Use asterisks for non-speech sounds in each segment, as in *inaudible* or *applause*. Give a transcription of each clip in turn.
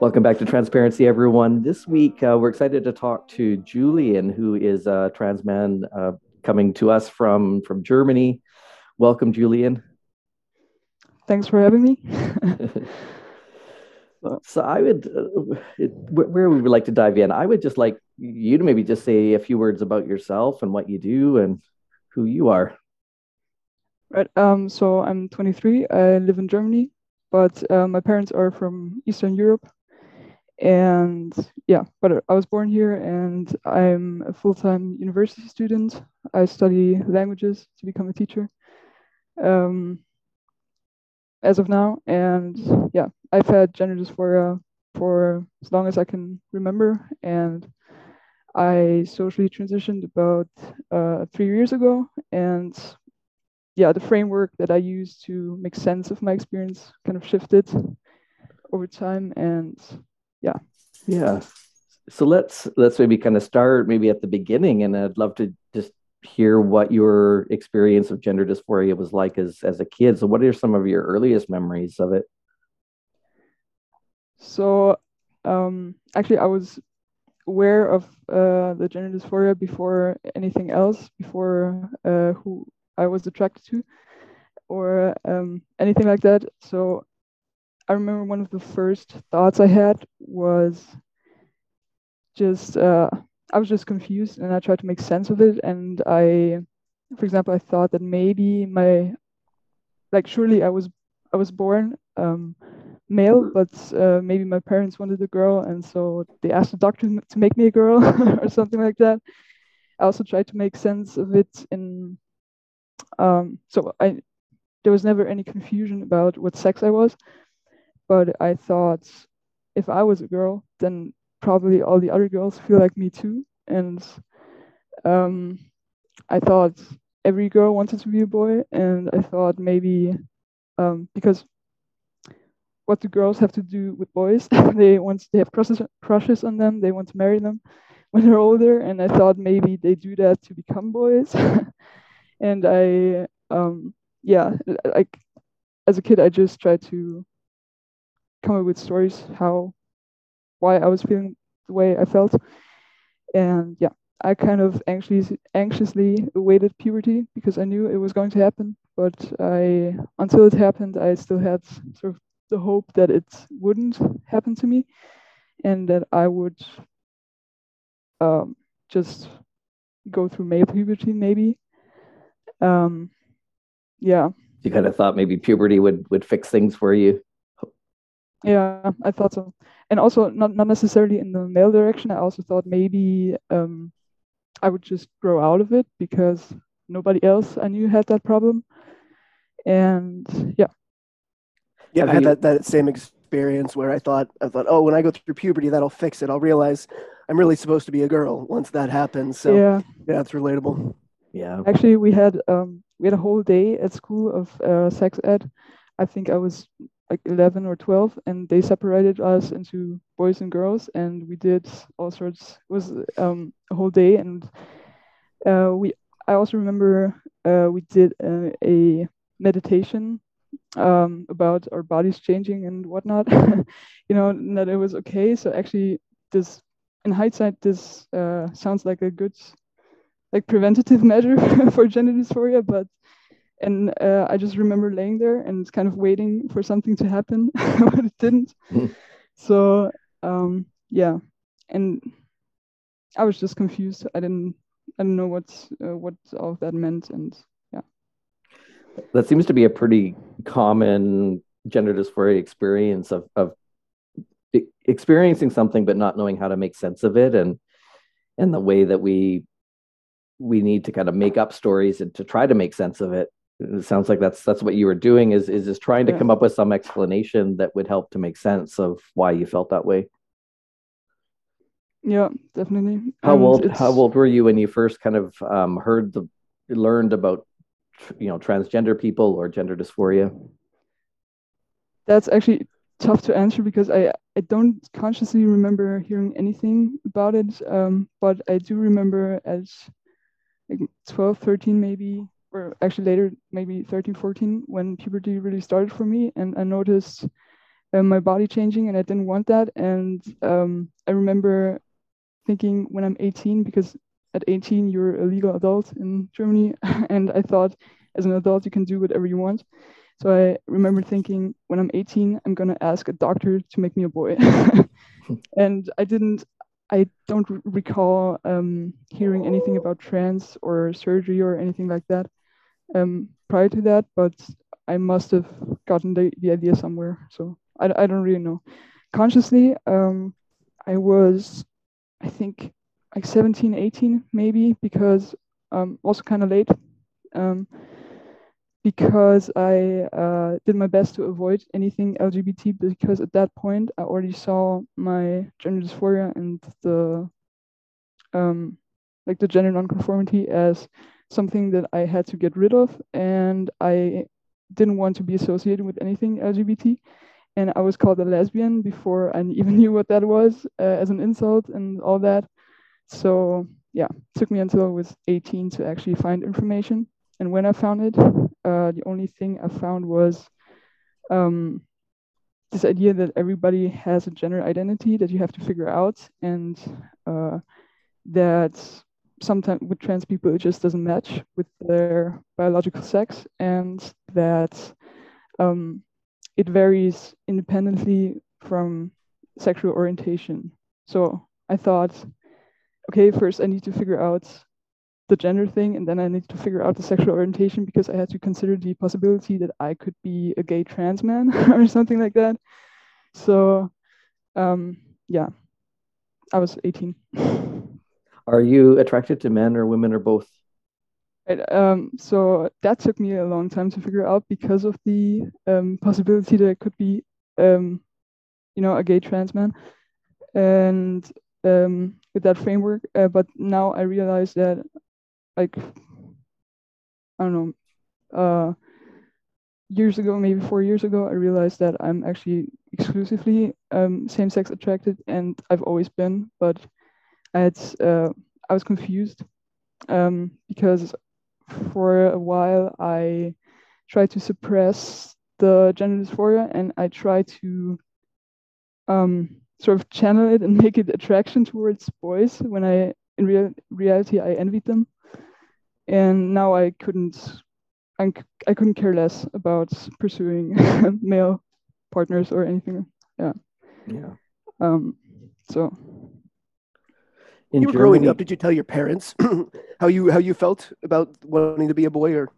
Welcome back to Transparency, everyone. This week, uh, we're excited to talk to Julian, who is a trans man uh, coming to us from, from Germany. Welcome, Julian. Thanks for having me. *laughs* so, I would, uh, it, where we would like to dive in, I would just like you to maybe just say a few words about yourself and what you do and who you are. Right. Um, so, I'm 23. I live in Germany, but uh, my parents are from Eastern Europe and yeah but i was born here and i'm a full-time university student. I study languages to become a teacher um, as of now. And yeah i've had gender dysphoria for as long as i can remember. And i socially transitioned about uh, three years ago. And yeah the framework that i use to make sense of my experience kind of shifted over time. And yeah. Yeah. So let's let's maybe kind of start maybe at the beginning and i'd love to just hear what your experience of gender dysphoria was like as as a kid. So what are some of your earliest memories of it? So um actually i was aware of uh, the gender dysphoria before anything else before uh, who i was attracted to or um, anything like that. So I remember one of the first thoughts I had was just uh, I was just confused and I tried to make sense of it. And I, for example, I thought that maybe my like surely I was I was born um, male, but uh, maybe my parents wanted a girl, and so they asked the doctor to make me a girl *laughs* or something like that. I also tried to make sense of it in um, so I there was never any confusion about what sex I was but I thought if I was a girl, then probably all the other girls feel like me too. And um, I thought every girl wanted to be a boy, and I thought maybe um, because what do girls have to do with boys? *laughs* they want they have crushes on them. They want to marry them *laughs* when they're older, and I thought maybe they do that to become boys. *laughs* and I um, yeah, like as a kid, I just tried to come up with stories how why I was feeling the way I felt. And yeah, I kind of anxiously anxiously awaited puberty because I knew it was going to happen. But I until it happened, I still had sort of the hope that it wouldn't happen to me and that I would um, just go through male puberty maybe. Um, yeah. You kind of thought maybe puberty would would fix things for you. Yeah, I thought so. And also not not necessarily in the male direction. I also thought maybe um, I would just grow out of it because nobody else I knew had that problem. And yeah. Yeah, I had that, that same experience where I thought I thought, oh, when I go through puberty, that'll fix it. I'll realize I'm really supposed to be a girl once that happens. So yeah, yeah, it's relatable. Yeah. Actually, we had um, we had a whole day at school of uh, sex ed. I think I was like 11 or 12 and they separated us into boys and girls and we did all sorts it was um, a whole day and uh, we i also remember uh, we did a, a meditation um, about our bodies changing and whatnot. *laughs* You know that it was okay. So actually this in hindsight this uh, sounds like a good like preventative *laughs* measure for gender dysphoria but and uh, I just remember laying there and kind of waiting for something to happen, *laughs* but it didn't. Mm. So um, yeah, and I was just confused. I didn't I didn't know what uh, what all of that meant, and yeah. That seems to be a pretty common gender dysphoria experience of of experiencing something but not knowing how to make sense of it, and and the way that we we need to kind of make up stories and to try to make sense of it it sounds like that's that's what you were doing is is just trying to yeah. come up with some explanation that would help to make sense of why you felt that way Yeah, definitely. How And old it's how old were you when you first kind of um, heard the learned about you know transgender people or gender dysphoria? that's actually tough to answer because I I don't consciously remember hearing anything about it. Um, but I do remember as like 12, 13 maybe, or actually later, maybe 13, 14, when puberty really started for me, and I noticed uh, my body changing, and I didn't want that. And um, I remember thinking when I'm 18, because at 18 you're a legal adult in Germany, *laughs* and I thought as an adult you can do whatever you want. So I remember thinking when I'm 18, I'm gonna ask a doctor to make me a boy, *laughs* and I didn't. I don't recall um, hearing anything about trans or surgery or anything like that um, prior to that, but I must have gotten the, the idea somewhere. So I, I don't really know. Consciously, um, I was, I think, like 17, 18 maybe, because um, also kind of late. Um, because I uh, did my best to avoid anything LGBT because at that point I already saw my gender dysphoria and the um, like the gender nonconformity as something that I had to get rid of, and I didn't want to be associated with anything LGBT. And I was called a lesbian before I *laughs* even knew what that was uh, as an insult and all that. So yeah, it took me until I was 18 to actually find information. And when I found it, uh, the only thing I found was um, this idea that everybody has a gender identity that you have to figure out, and uh, that sometimes with trans people it just doesn't match with their biological sex, and that um, it varies independently from sexual orientation. So I thought, okay, first I need to figure out the gender thing, and then I need to figure out the sexual orientation because I had to consider the possibility that I could be a gay trans man *laughs* or something like that. So, um, yeah, I was 18. *laughs* Are you attracted to men or women or both? Um, so that took me a long time to figure out because of the um, possibility that I could be, um, you know, a gay trans man, and um, with that framework. Uh, but now I realize that, like, I don't know, uh, years ago, maybe four years ago, I realized that I'm actually exclusively um, same-sex attracted, and I've always been. But I had, uh, I was confused um, because for a while I tried to suppress the gender dysphoria, and I tried to um, sort of channel it and *laughs* make it attraction towards boys when I, in real reality, I envied them. And now I couldn't I, I couldn't care less about pursuing *laughs* male partners or anything. Yeah. Yeah. Um, so In you were growing up, did you tell your parents *clears throat* how you how you felt about wanting to be a boy or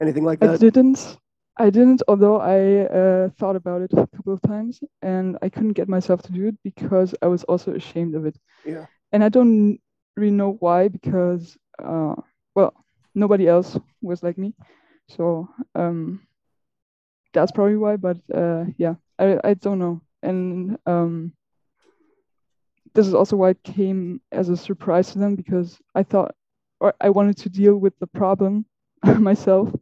anything like that? I didn't. I didn't, although I uh, thought about it a couple of times, and I couldn't get myself to do it because I was also ashamed of it. Yeah. And I don't really know why, because uh, well, nobody else was like me, so um, that's probably why. But uh, yeah, I I don't know, and um, this is also why it came as a surprise to them because I thought, or I wanted to deal with the problem *laughs* myself.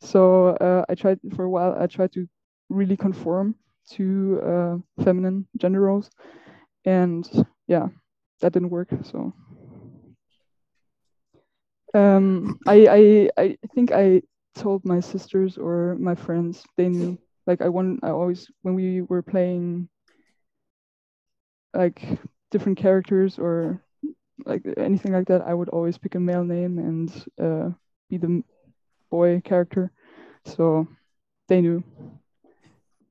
So uh, I tried for a while. I tried to really conform to uh, feminine gender roles, and yeah, that didn't work. So um, I, I I think I told my sisters or my friends. They knew. Like I want. I always when we were playing like different characters or like anything like that, I would always pick a male name and uh, be the boy character. So they knew.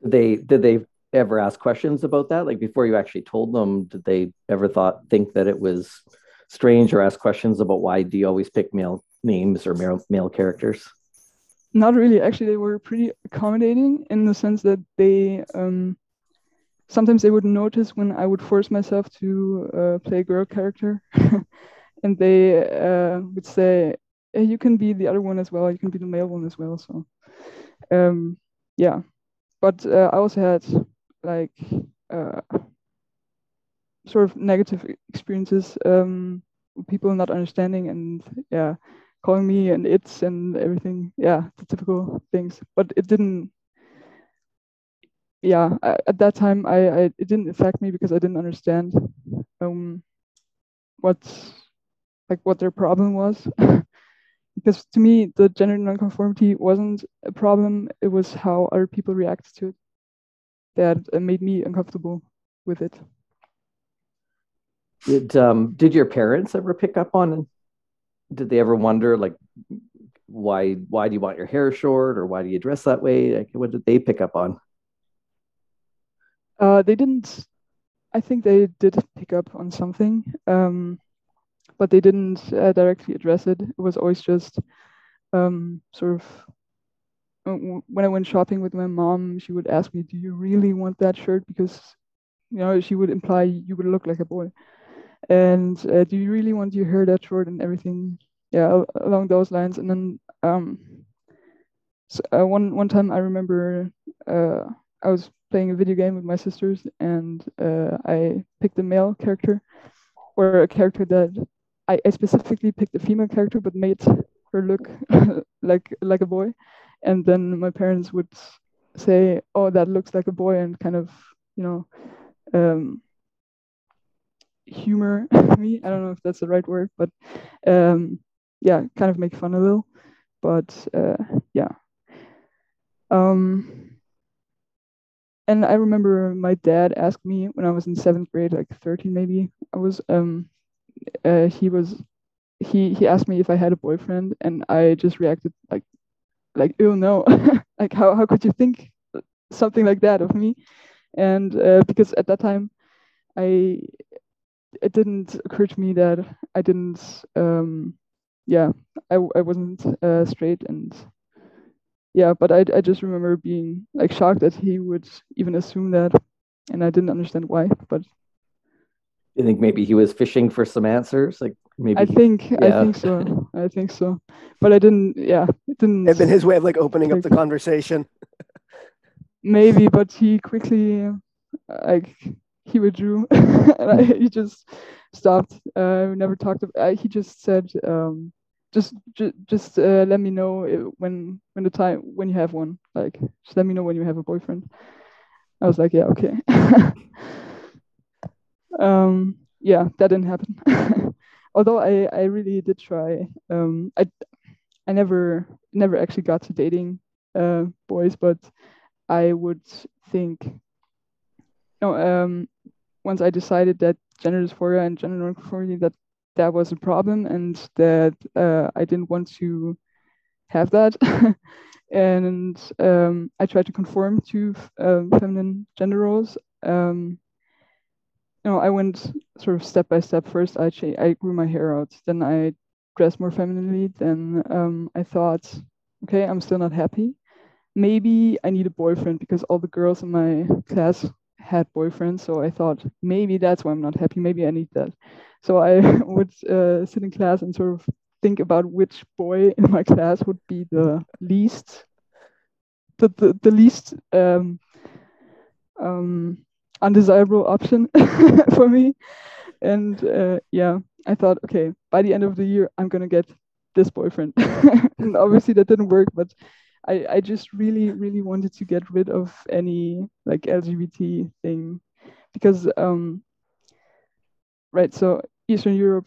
did they did they ever ask questions about that? Like before you actually told them, did they ever thought think that it was strange or ask questions about why do you always pick male names or male male characters? Not really. Actually, they were pretty accommodating in the sense that they um, sometimes they would notice when I would force myself to uh, play a girl character, *laughs* and they uh, would say, hey, "You can be the other one as well. You can be the male one as well." So, um, yeah. But uh, I also had like uh, sort of negative experiences, um, people not understanding and yeah, calling me and it's and everything. Yeah, the typical things. But it didn't. Yeah, I, at that time, I, I it didn't affect me because I didn't understand um, what like what their problem was. *laughs* because to me, the gender nonconformity wasn't a problem. It was how other people reacted to it that made me uncomfortable with it. Did um did your parents ever pick up on? Did they ever wonder like why why do you want your hair short or why do you dress that way? Like what did they pick up on? Uh, they didn't. I think they did pick up on something, um, but they didn't uh, directly address it. It was always just um, sort of when I went shopping with my mom, she would ask me, "Do you really want that shirt?" Because you know she would imply you would look like a boy and uh, do you really want your hair that short and everything yeah along those lines and then um so, uh, one one time i remember uh i was playing a video game with my sisters and uh, i picked a male character or a character that I, I specifically picked a female character but made her look *laughs* like like a boy and then my parents would say oh that looks like a boy and kind of you know um, humor *laughs* me. I don't know if that's the right word, but um, yeah, kind of make fun a little. But uh, yeah. Um, and I remember my dad asked me when I was in seventh grade, like 13 maybe. I was um, uh, he was he he asked me if I had a boyfriend, and I just reacted like like oh no, *laughs* like how how could you think something like that of me? And uh, because at that time I it didn't occur to me that I didn't, um, yeah, I, I wasn't uh, straight and yeah, but I, I just remember being like shocked that he would even assume that, and I didn't understand why. But you think maybe he was fishing for some answers, like maybe. I think yeah. I think so. I think so, but I didn't. Yeah, it didn't. It's been his way of like opening up the conversation. *laughs* maybe, but he quickly like he withdrew *laughs* and I, he just stopped. Uh, never talked. About, uh, he just said, um, just just uh, let me know when when the time when you have one. Like just let me know when you have a boyfriend. I was like, yeah, okay. *laughs* um, yeah, that didn't happen. *laughs* Although I I really did try. Um, I I never never actually got to dating uh, boys, but I would think no um once I decided that gender dysphoria and gender nonconformity that that was a problem and that uh, I didn't want to have that. *laughs* and um, I tried to conform to um, feminine gender roles. Um, you know, I went sort of step by step. First, I I grew my hair out. Then I dressed more femininely. Then um, I thought, okay, I'm still not happy. Maybe I need a boyfriend because all the girls in my class had boyfriends, so I thought maybe that's why I'm not happy. Maybe I need that. So I *laughs* would uh, sit in class and sort of think about which boy *laughs* in my class would be the least, the the, the least um, um, undesirable option *laughs* for me. And uh, yeah, I thought, okay, by the end of the year, I'm gonna get this boyfriend. and obviously that didn't work, but I, I just really, really wanted to get rid of any like LGBT thing because um right, so Eastern Europe,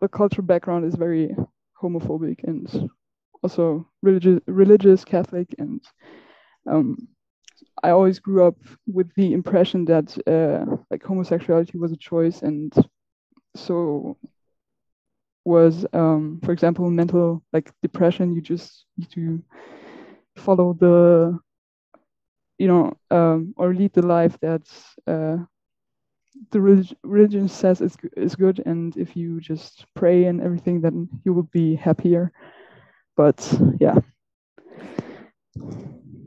the cultural background is very homophobic and also religious religious Catholic and um I always grew up with the impression that uh, like homosexuality was a choice and so was um, for example mental like depression. You just need to follow the you know um, or lead the life that uh, the relig- religion says is is good. And if you just pray and everything then you will be happier. But yeah.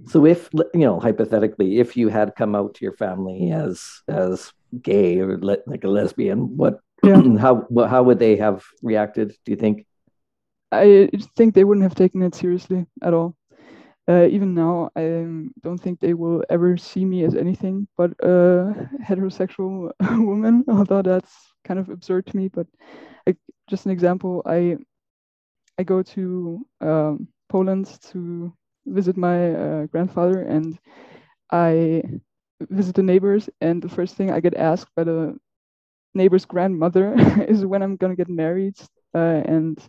So if you know hypothetically if you had come out to your family as as gay or le- like a lesbian what yeah. *clears throat* how how would they have reacted do you think? I think they wouldn't have taken it seriously at all uh, even now, I don't think they will ever see me as anything but a heterosexual *laughs* woman, *laughs* although that's kind of absurd to me. But I, just an example, I I go to um, Poland to visit my uh, grandfather, and I visit the neighbors, and the first thing I get asked by the neighbor's grandmother *laughs* is when I'm gonna get married, uh, and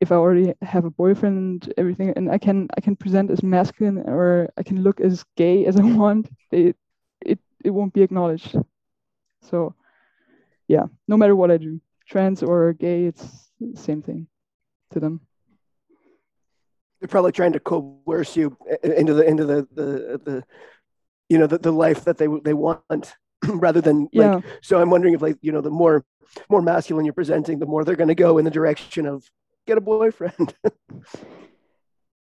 if I already have a boyfriend and everything, and I can I can present as masculine or I can look as gay as I *laughs* want, it it it won't be acknowledged. So yeah, no matter what I do, trans or gay, it's the same thing to them. They're probably trying to coerce you into the into the the, the you know the, the life that they they want *clears throat* rather than like Yeah. so i'm wondering if like you know the more more masculine you're presenting the more they're going to go in the direction of get a boyfriend *laughs*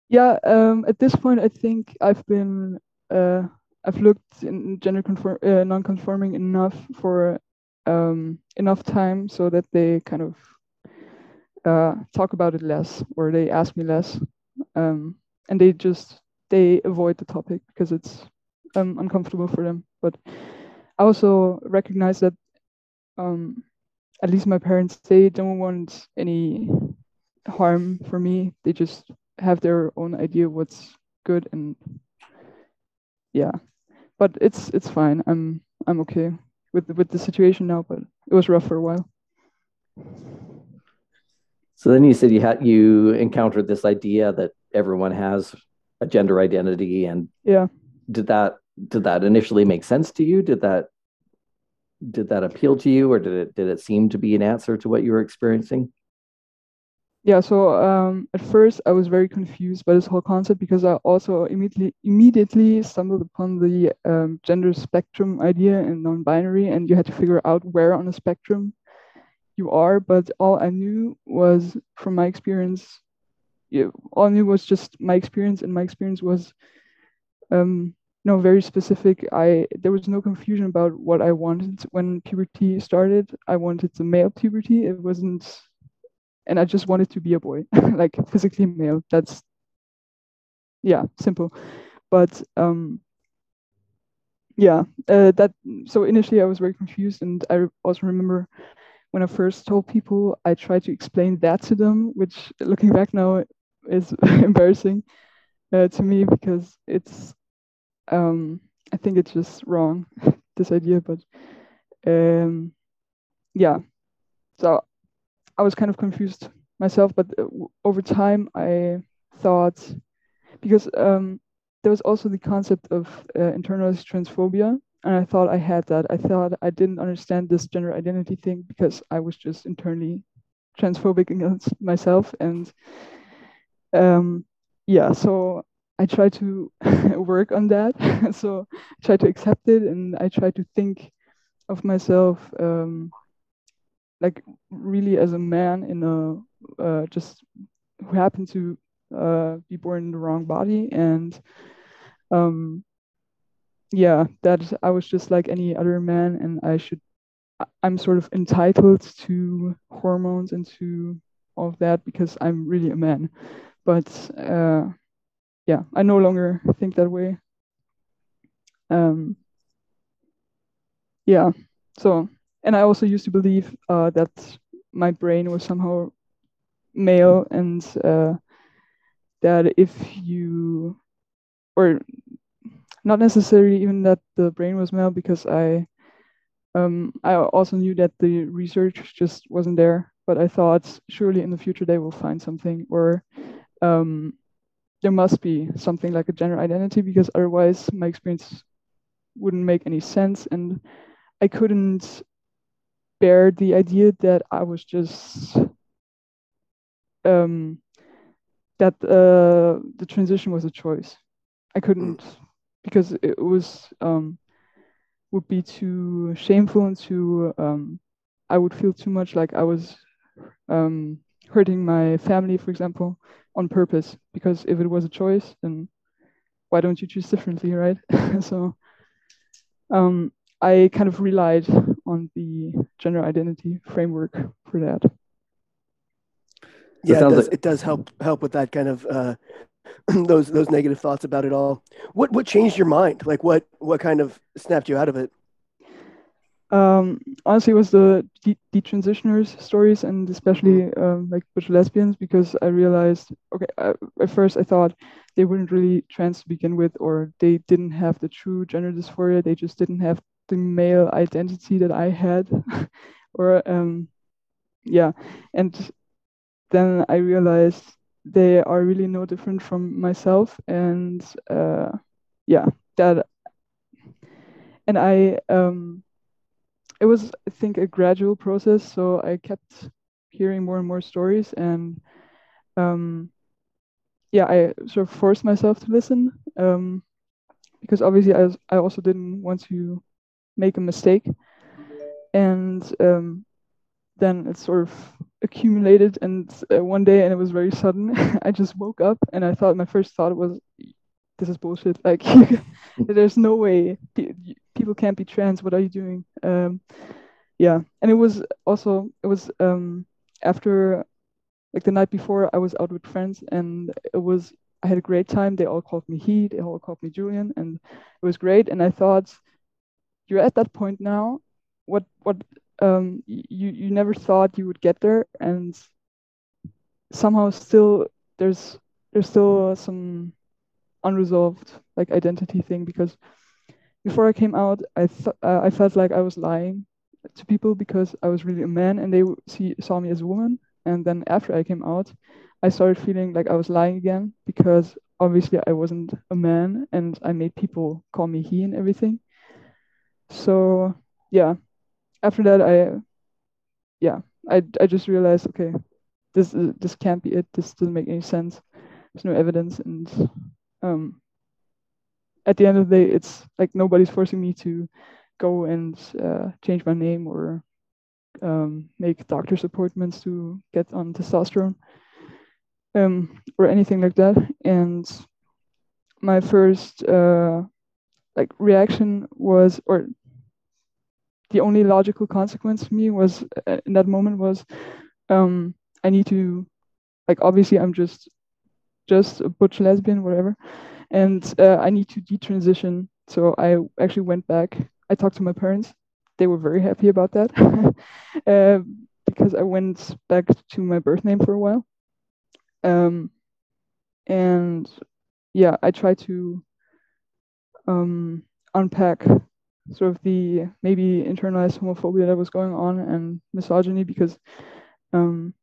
Yeah, um, at this point, I think I've been uh, I've looked in gender conform uh, non-conforming enough for um, enough time so that they kind of uh, talk about it less or they ask me less, um, and they just they avoid the topic because it's um, uncomfortable for them. But I also recognize that um, at least my parents they don't want any harm for me. They just have their own idea what's good and yeah but it's it's fine i'm i'm okay with with the situation now but it was rough for a while So then you said you had you encountered this idea that everyone has a gender identity, and yeah did that did that initially make sense to you? Did that did that appeal to you, or did it did it seem to be an answer to what you were experiencing? Yeah so um at first i was very confused by this whole concept because i also immediately immediately stumbled upon the um, gender spectrum idea in non-binary and you had to figure out where on the spectrum you are but all i knew was from my experience yeah, all I knew was just my experience and my experience was um no very specific. I there was no confusion about what i wanted when puberty started. I wanted the male puberty. It wasn't and I just wanted to be a boy, *laughs* like physically male. That's yeah, simple. But um, yeah, uh, that so initially I was very confused, and I also remember when I first told people, I tried to explain that to them, which looking back now is *laughs* embarrassing uh, to me because it's um, I think it's just wrong *laughs* this idea, but um, yeah, so I was kind of confused myself, but uh, over time I thought because um, there was also the concept of uh, internalized transphobia, and I thought I had that. I thought I didn't understand this gender identity thing because I was just internally transphobic against myself, and um, yeah, so I tried to *laughs* work on that. *laughs* so I tried to accept it, and I tried to think of myself. Um, like really as a man in a uh, just who happened to uh, be born in the wrong body and um yeah that i was just like any other man and i should i'm sort of entitled to hormones and to all of that because i'm really a man. But uh yeah i no longer think that way. Um yeah so and I also used to believe uh, that my brain was somehow male, and uh, that if you, or not necessarily even that the brain was male, because I, um, I also knew that the research just wasn't there. But I thought surely in the future they will find something, or um, there must be something like a gender identity, because otherwise my experience wouldn't make any sense, and I couldn't bear the idea that I was just um, that uh, the transition was a choice. I couldn't because it was um, would be too shameful and too um, I would feel too much like I was um, hurting my family, for example, on purpose. Because if it was a choice, then why don't you choose differently, right? *laughs* so um, I kind of relied on the gender identity framework for that. yeah it sounds does, like- it does help help with that kind of uh *clears throat* those those negative thoughts about it all. What what changed your mind? Like what what kind of snapped you out of it? Um, honestly, it was the de- detransitioners stories and especially um, like butch lesbians because I realized okay I, at first I thought they weren't really trans to begin with or they didn't have the true gender dysphoria they just didn't have the male identity that I had. *laughs* Or um yeah. And then I realized they are really no different from myself. And uh, yeah that and i um, it was i think a gradual process. So i kept hearing more and more stories and um, yeah i sort of forced myself to listen um, because obviously I, I also didn't want to make a mistake. And um, then it sort of accumulated and uh, one day and it was very sudden *laughs* i just woke up and i thought my first thought was this is bullshit. *laughs* Like *laughs* there's no way. People can't be trans. What are you doing? Um, yeah. And it was also it was um, after like the night before i was out with friends and it was i had a great time. They all called me he they all called me julian and it was great. And i thought you're at that point now what what um, you you never thought you would get there, and somehow still there's there's still some unresolved like identity thing because before I came out, I th- uh, I felt like I was lying to people because I was really a man and they see saw me as a woman. And then after I came out, I started feeling like I was lying again because obviously I wasn't a man and I made people call me he and everything. So yeah, after that, I, yeah, I, I just realized, okay, this this can't be it. This doesn't make any sense. There's no evidence, and um, at the end of the day, it's like nobody's forcing me to go and uh, change my name or um, make doctor's appointments to get on testosterone um, or anything like that. And my first uh, like reaction was, or the only logical consequence for me was uh, in that moment was um, I need to like obviously I'm just just a butch lesbian whatever and uh, I need to detransition. So I actually went back. I talked to my parents. They were very happy about that. Uh, *laughs* because I went back to my birth name for a while. Um, and yeah I tried to um, unpack sort of the maybe internalized homophobia that was going on and misogyny because um,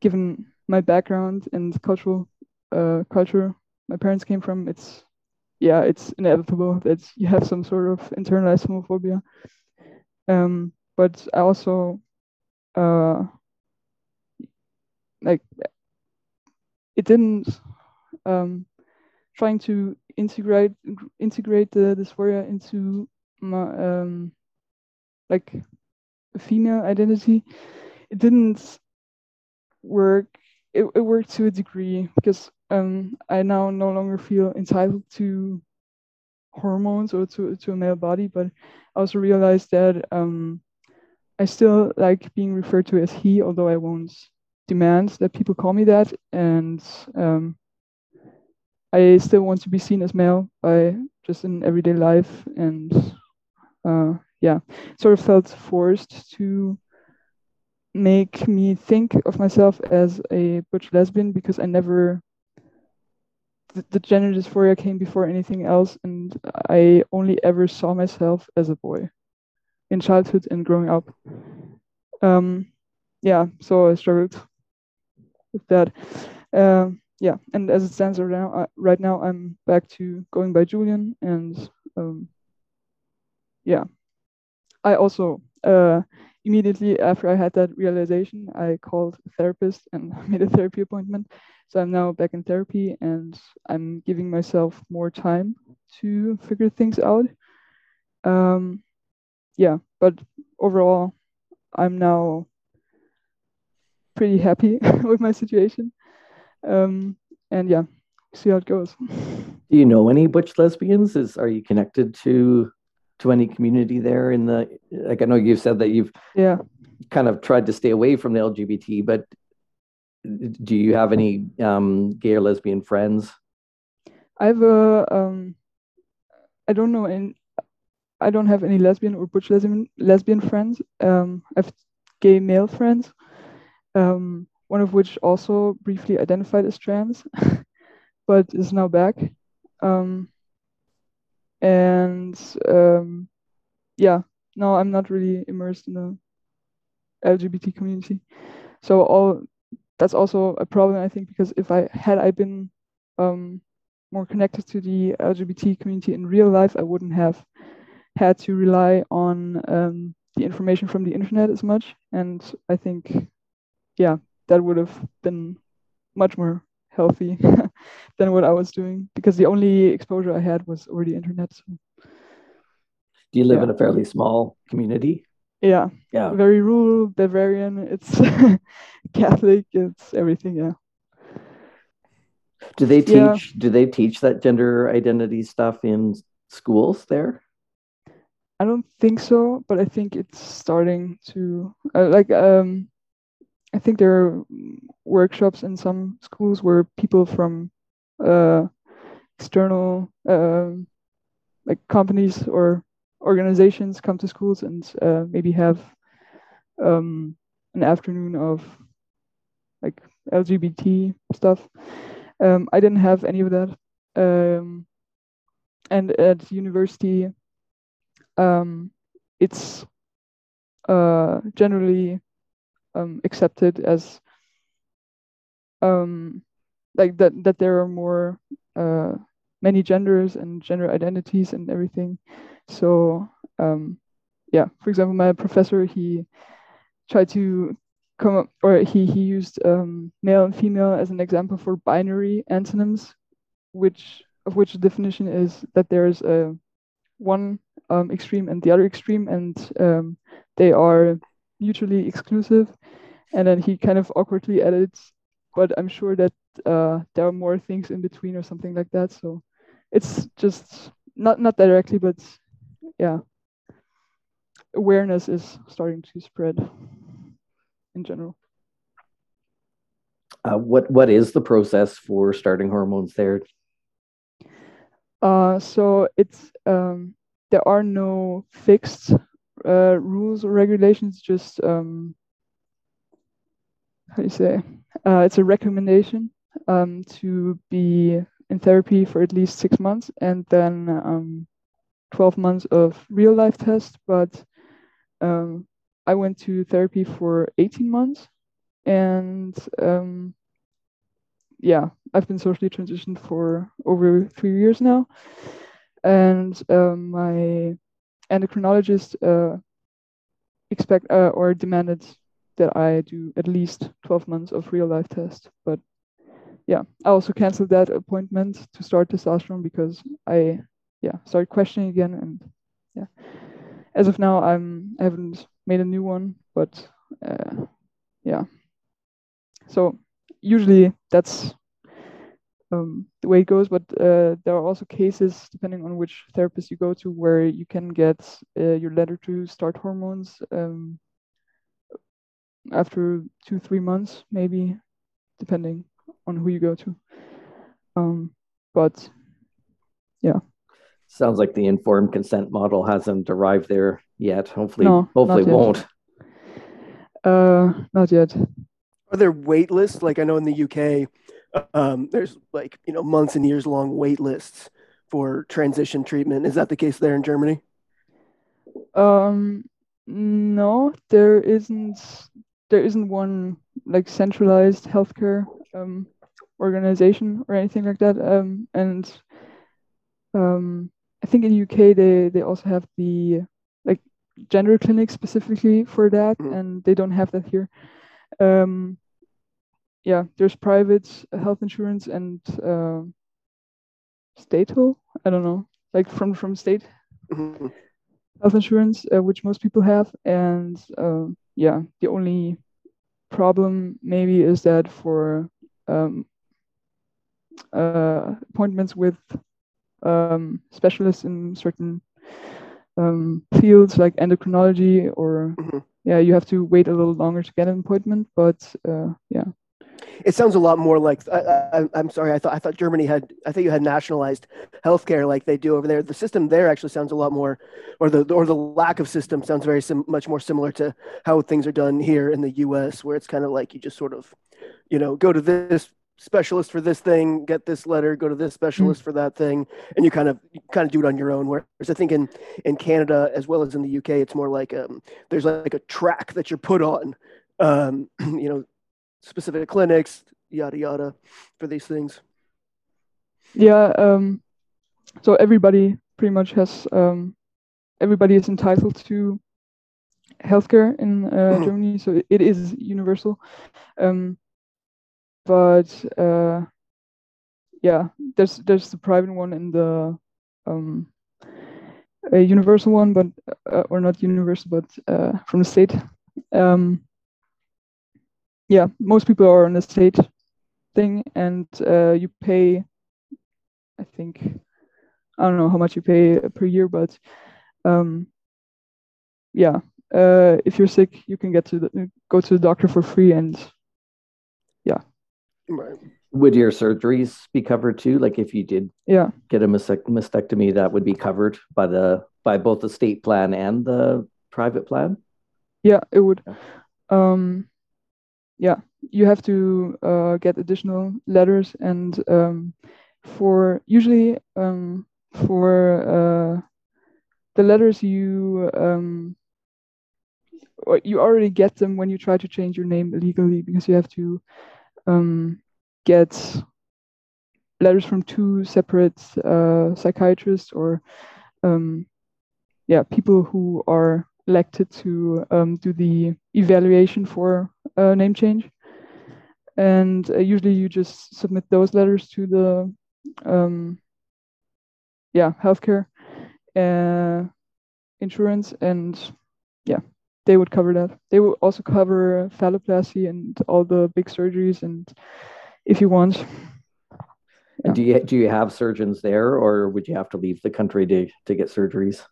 given my background and cultural uh, culture my parents came from it's yeah it's inevitable that you have some sort of internalized homophobia. Um, but i also uh, like it didn't um, trying to integrate integrate the dysphoria into my um, like female identity, it didn't work. It, it worked to a degree because um, I now no longer feel entitled to hormones or to, to a male body, but I also realized that um, I still like being referred to as he, although I won't demand that people call me that. And um, I still want to be seen as male by just in everyday life. And uh, yeah, sort of felt forced to make me think of myself as a butch lesbian because I never the, the gender dysphoria came before anything else, and I only ever saw myself as a boy in childhood and growing up. Um, yeah, so I struggled with that. Um, yeah, and as it stands right now, uh, right now I'm back to going by Julian, and um, yeah, I also uh, immediately after I had that realization, I called a therapist and *laughs* made a therapy appointment. So I'm now back in therapy and I'm giving myself more time to figure things out. Um, yeah, but overall, I'm now pretty happy *laughs* with my situation. Um, and yeah, see how it goes. Do you know any butch lesbians? Is are you connected to to any community there in the like i know you've said that you've yeah kind of tried to stay away from the lgbt but do you have any um, gay or lesbian friends I have a um, I don't know, and I don't have any lesbian or butch lesbian lesbian friends. Um, I have gay male friends, um, one of which also briefly identified as trans, *laughs* but is now back. Um, and um, yeah, no, I'm not really immersed in the LGBT community. So all that's also a problem, I think, because if I had I been um, more connected to the LGBT community in real life, I wouldn't have had to rely on um, the information from the internet as much. And I think, yeah, that would have been much more healthy *laughs* than what I was doing because the only exposure I had was over the internet. So. Do you live yeah. in a fairly small community? Yeah. Yeah. Very rural, Bavarian. It's *laughs* Catholic. It's everything. Yeah. Do they teach? Yeah. Do they teach that gender identity stuff in schools there? I don't think so, but I think it's starting to uh, like. Um, I think there are workshops in some schools where people from uh, external uh, like companies or organizations come to schools and uh, maybe have um, an afternoon of like LGBT stuff. Um, I didn't have any of that. Um, and at university, um, it's uh, generally um, accepted as um, like that that there are more uh, many genders and gender identities and everything. So um, yeah, for example, my professor he tried to come up or he he used um, male and female as an example for binary antonyms, which of which the definition is that there is a one um, extreme and the other extreme, and um, they are mutually exclusive. And then he kind of awkwardly edits, but I'm sure that uh, there are more things in between or something like that. So it's just not not directly, but yeah, awareness is starting to spread in general. Uh, what what is the process for starting hormones there? Uh, so it's um, there are no fixed uh, rules or regulations. Just um, how do you say? Uh, it's a recommendation um, to be in therapy for at least six months, and then um, 12 months of real life test, but um, I went to therapy for 18 months. And um, yeah, I've been socially transitioned for over three years now. And um, my endocrinologist uh, expect uh, or demanded that I do at least 12 months of real life test. But yeah, I also canceled that appointment to start testosterone because I yeah started questioning again and yeah as of now i'm i haven't made a new one but uh, yeah so usually that's um, the way it goes but uh, there are also cases depending on which therapist you go to where you can get uh, your letter to start hormones um, after two three months maybe depending on who you go to um, but yeah sounds like the informed consent model hasn't arrived there yet. Hopefully, no, hopefully won't. Uh, not yet. Are there wait lists? Like I know in the UK, um, there's like you know months and years long wait lists for transition treatment. Is that the case there in Germany? Um, no, there isn't. There isn't one like centralized healthcare um, organization or anything like that. Um, and um, I think in UK they they also have the like gender clinic specifically for that, mm. and they don't have that here. Um, yeah, there's private health insurance and uh, state I don't know, like from from state mm-hmm. health insurance, uh, which most people have, and uh, yeah, the only problem maybe is that for um, uh, appointments with um, specialists in certain um, fields like endocrinology or mm-hmm. yeah you have to wait a little longer to get an appointment but uh, yeah It sounds a lot more like I, am sorry. I thought I thought Germany had. I thought you had nationalized healthcare like they do over there. The system there actually sounds a lot more, or the or the lack of system sounds very sim, much more similar to how things are done here in the U.S., where it's kind of like you just sort of, you know, go to this specialist for this thing, get this letter, go to this specialist mm. for that thing, and you kind of you kind of do it on your own. Whereas I think in in Canada as well as in the UK, it's more like um, there's like a track that you're put on. Um, *clears throat* you know, specific clinics, yada yada, for these things. Yeah. Um, so everybody pretty much has um, everybody is entitled to healthcare in uh, mm-hmm. Germany, so it, is universal. Um, but uh, yeah, there's there's the private one and the um, a universal one, but uh, or not universal, but uh, from the state. Um, yeah, most people are on the state thing, and uh, you pay. I think I don't know how much you pay per year, but um, yeah, uh, if you're sick, you can get to the, go to the doctor for free, and yeah. Right. Would your surgeries be covered too? Like if you did, yeah, get a mastectomy, that would be covered by the by both the state plan and the private plan. Yeah, it would. Um, yeah, you have to uh, get additional letters, and um, for usually um, for uh, the letters you um, you already get them when you try to change your name legally because you have to um, get letters from two separate uh, psychiatrists or um, yeah people who are elected to um, do the evaluation for a name change. And uh, usually you just submit those letters to the um, yeah healthcare uh, insurance, and yeah, they would cover that. They will also cover phalloplasty and all the big surgeries, and if you want. Yeah. Do you do you have surgeons there, or would you have to leave the country to to get surgeries?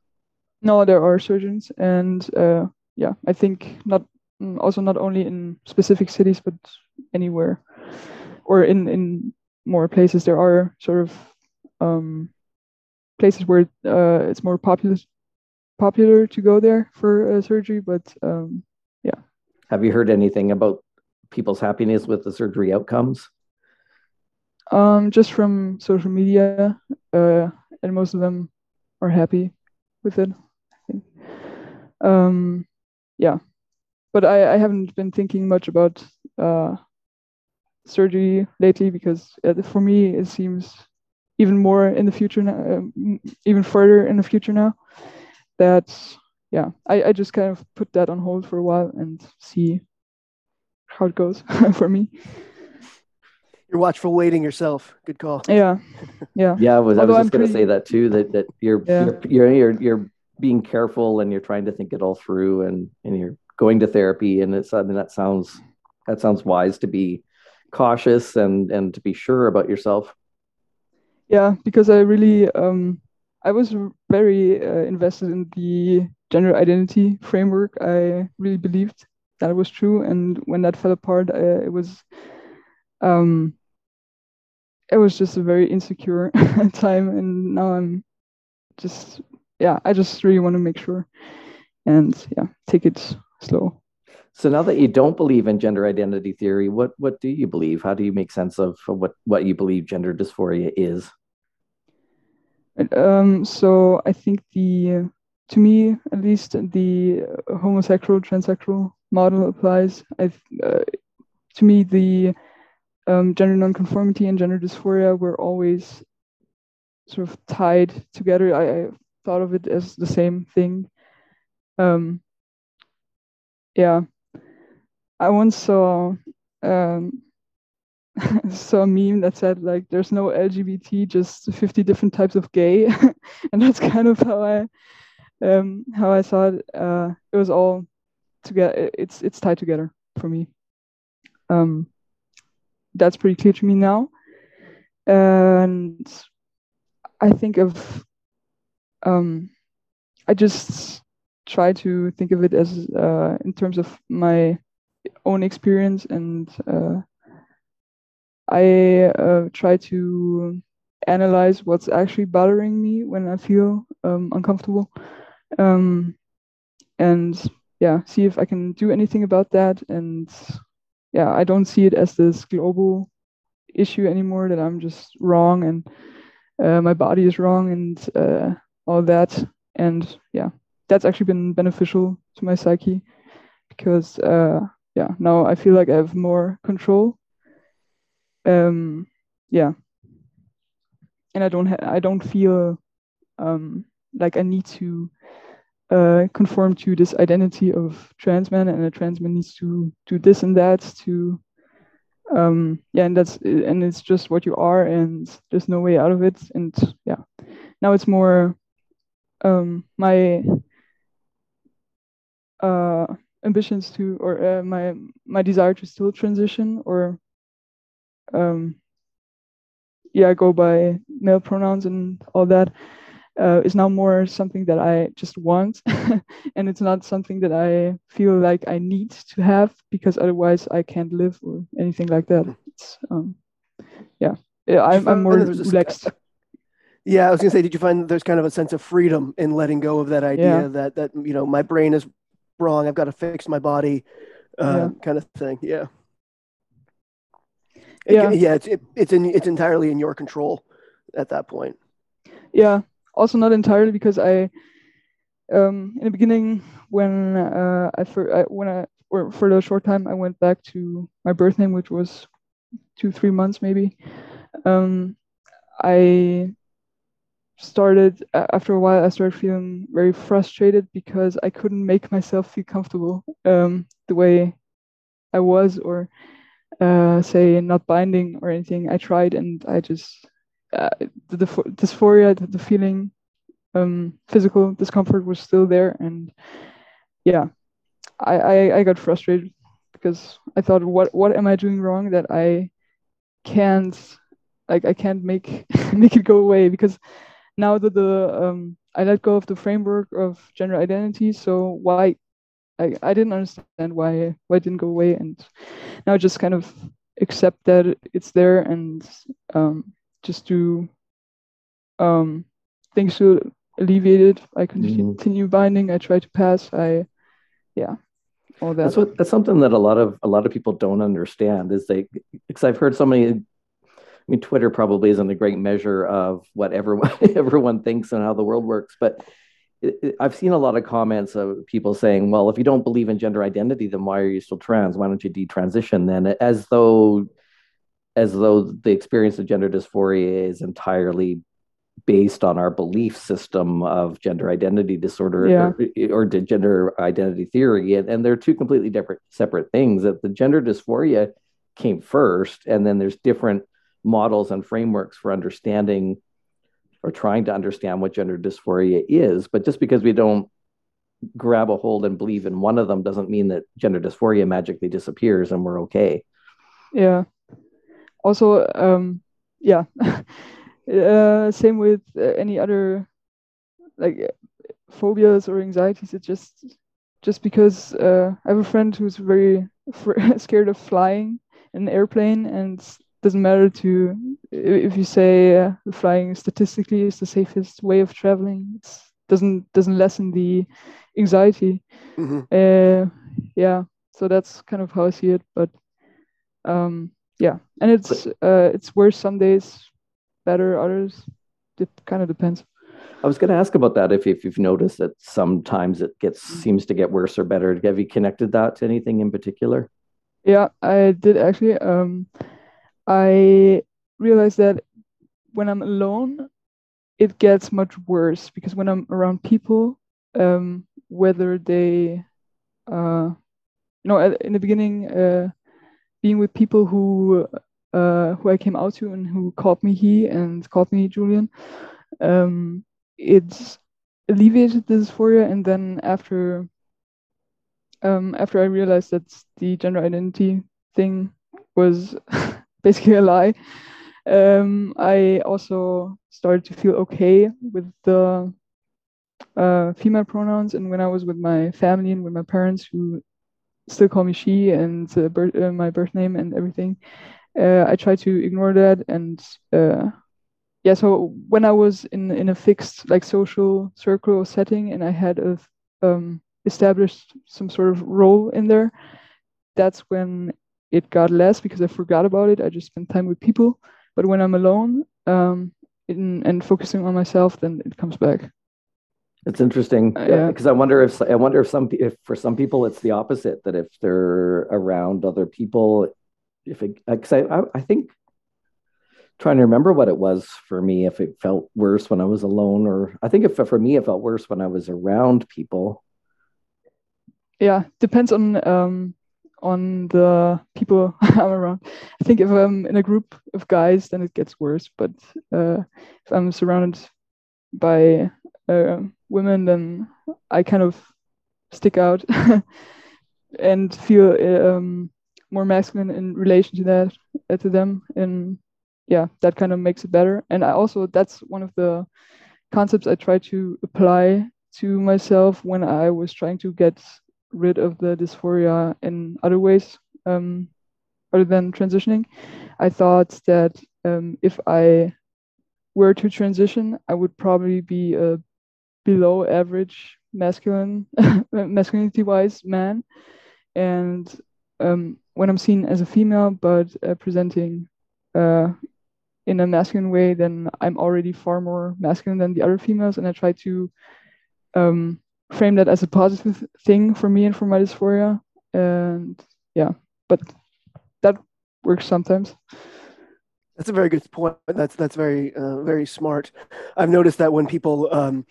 No, there are surgeons, and uh, yeah, I think not mm, also not only in specific cities, but anywhere, or in in more places. There are sort of um, places where uh, it's more popular popular to go there for uh, surgery, but um, yeah. Have you heard anything about people's happiness with the surgery outcomes? Um, just from social media, uh, and most of them are happy with it. Um, yeah, but I, I haven't been thinking much about uh, surgery lately because uh, for me it seems even more in the future now, uh, even further in the future now. That yeah, I, I just kind of put that on hold for a while and see how it goes *laughs* for me. You're watchful waiting yourself. Good call. Yeah, yeah, yeah. I was, I was just going to say that too. That that you're, yeah. you're you're you're you're being careful and you're trying to think it all through and and you're going to therapy and it's I mean that sounds that sounds wise to be cautious and and to be sure about yourself. Yeah, because I really um I was very uh, invested in the gender identity framework. I really believed that was true, and when that fell apart, uh, it was um it was just a very insecure *laughs* time, and now I'm just yeah, I just really want to make sure and yeah, take it slow. So now that you don't believe in gender identity theory, what what do you believe? How do you make sense of what what you believe gender dysphoria is? Um, so I think the to me at least the homosexual transsexual model applies. I uh, to me the um, gender nonconformity and gender dysphoria were always sort of tied together. I, I thought of it as the same thing. Um, yeah, I once saw um, *laughs* saw a meme that said like, "There's no LGBT, just 50 different types of gay," *laughs* and that's kind of how I um, how I saw it. Uh, it was all together. It's it's tied together for me. Um, that's pretty clear to me now, and I think of um, I just try to think of it as uh, in terms of my own experience and uh, I uh, try to analyze what's actually bothering me when I feel um, uncomfortable, um, and yeah, see if I can do anything about that. And yeah, I don't see it as this global issue anymore that I'm just wrong and uh, my body is wrong and uh, all that. And yeah, that's actually been beneficial to my psyche because uh, yeah, now I feel like I have more control. Um, yeah, and I don't ha- I don't feel um, like I need to uh, conform to this identity of trans man, and a trans man needs to do this and that to um yeah and that's and it's just what you are and there's no way out of it and yeah now it's more um my uh ambitions to or uh, my my desire to still transition or um yeah go by male pronouns and all that uh, is now more something that I just want, *laughs* and it's not something that I feel like I need to have because otherwise I can't live or anything like that. It's um, yeah, yeah I'm, I'm more relaxed. Yeah, I was gonna say, did you find there's kind of a sense of freedom in letting go of that idea yeah. that that you know my brain is wrong, I've got to fix my body, uh, yeah. kind of thing. Yeah. It, yeah, yeah. It's it, it's in it's entirely in your control at that point. Yeah, also not entirely because I um, in the beginning when uh, I, for, I when I or for a short time I went back to my birth name, which was two three months maybe. Um, I started after a while. I started feeling very frustrated because I couldn't make myself feel comfortable um, the way I was, or uh, say not binding or anything. I tried and I just uh, the, the dysphoria, the, the feeling, um, physical discomfort was still there, and yeah, I, I I got frustrated because I thought, what what am I doing wrong that I can't like I can't make *laughs* make it go away because now that the um, I let go of the framework of gender identity, so why I, I didn't understand why why it didn't go away and now just kind of accept that it's there and um, just do um, things to alleviate it. I continue mm. binding. I try to pass. I, yeah, all that. That's what. That's something that a lot of a lot of people don't understand. Is they because I've heard so many. I mean, Twitter probably isn't a great measure of what everyone *laughs* everyone thinks and how the world works, but I've seen a lot of comments of people saying, "Well, if you don't believe in gender identity, then why are you still trans? Why don't you detransition then?" As though as though the experience of gender dysphoria is entirely based on our belief system of gender identity disorder yeah. or, or gender identity theory and, and they're two completely different separate things that the gender dysphoria came first and then there's different models and frameworks for understanding or trying to understand what gender dysphoria is but just because we don't grab a hold and believe in one of them doesn't mean that gender dysphoria magically disappears and we're okay. Yeah. Also um yeah. *laughs* Uh, same with uh, any other like phobias or anxieties. It's just just because uh, i have a friend who's very *laughs* scared of flying in an airplane and doesn't matter to if you say uh, flying statistically is the safest way of traveling it doesn't doesn't lessen the anxiety mm-hmm. uh, yeah so that's kind of how i see it but um yeah and it's uh it's worse some days better others it kind of depends i was going to ask about that if, if you've noticed that sometimes it gets mm. seems to get worse or better have you connected that to anything in particular yeah i did actually um i realize that when i'm alone it gets much worse because when i'm around people um whether they uh you know in the beginning uh being with people who uh, who I came out to and who called me he and called me Julian, um, it alleviated the dysphoria. And then after um, after I realized that the gender identity thing was *laughs* basically a lie, um, I also started to feel okay with the uh, female pronouns. And when I was with my family and with my parents, who still call me she and uh, uh, my birth name and everything. uh, I try to ignore that and uh, yeah. So when I was in in a fixed like social circle setting and I had a um, established some sort of role in there, that's when it got less because I forgot about it. I just spent time with people. But when I'm alone um, in, and focusing on myself, then it comes back. It's interesting Uh, yeah. because I wonder if I wonder if some if for some people it's the opposite that if they're around other people, if it because I, I I think trying to remember what it was for me if it felt worse when I was alone or I think if for me it felt worse when I was around people. Yeah, depends on um, on the people *laughs* I'm around. I think if I'm in a group of guys, then it gets worse. But uh, if I'm surrounded by uh, women, then I kind of stick out *laughs* and feel um, more masculine in relation to that uh, to them, and yeah, that kind of makes it better. And I also that's one of the concepts I try to apply to myself when I was trying to get rid of the dysphoria in other ways um, other than transitioning. I thought that um, if I were to transition, I would probably be a below average masculine, *laughs* masculinity wise man. And um, when I'm seen as a female but uh, presenting uh, in a masculine way, then I'm already far more masculine than the other females. And I try to um, frame that as a positive thing for me and for my dysphoria. And yeah, but that works sometimes. That's a very good point. That's that's very uh, very smart. I've noticed that when people, um,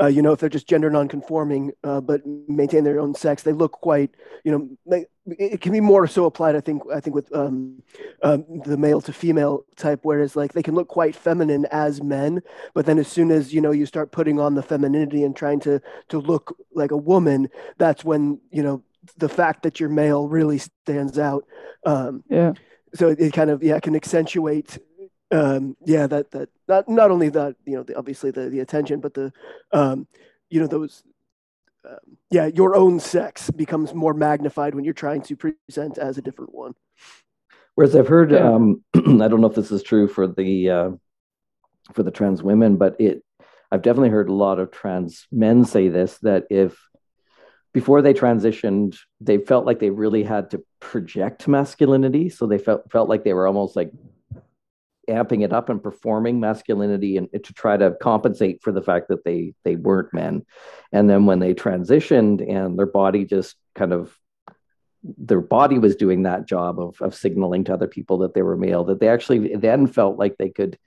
uh, you know, if they're just gender nonconforming uh, but maintain their own sex, they look quite, you know, it can be more so applied. I think I think with um, um, the male to female type, whereas like they can look quite feminine as men, but then as soon as you know you start putting on the femininity and trying to to look like a woman, that's when you know the fact that you're male really stands out. Um, yeah so it, kind of yeah can accentuate um yeah that that not not only that you know the, obviously the the attention but the um you know those um, yeah your own sex becomes more magnified when you're trying to present as a different one Whereas I've heard, Yeah. um, *clears throat* I don't know if this is true for the uh, for the trans women, but it I've definitely heard a lot of trans men say this that if before they transitioned, they felt like they really had to project masculinity, so they felt felt like they were almost like amping it up and performing masculinity and to try to compensate for the fact that they they weren't men. And then when they transitioned and their body just kind of their body was doing that job of, of signaling to other people that they were male that they actually then felt like they could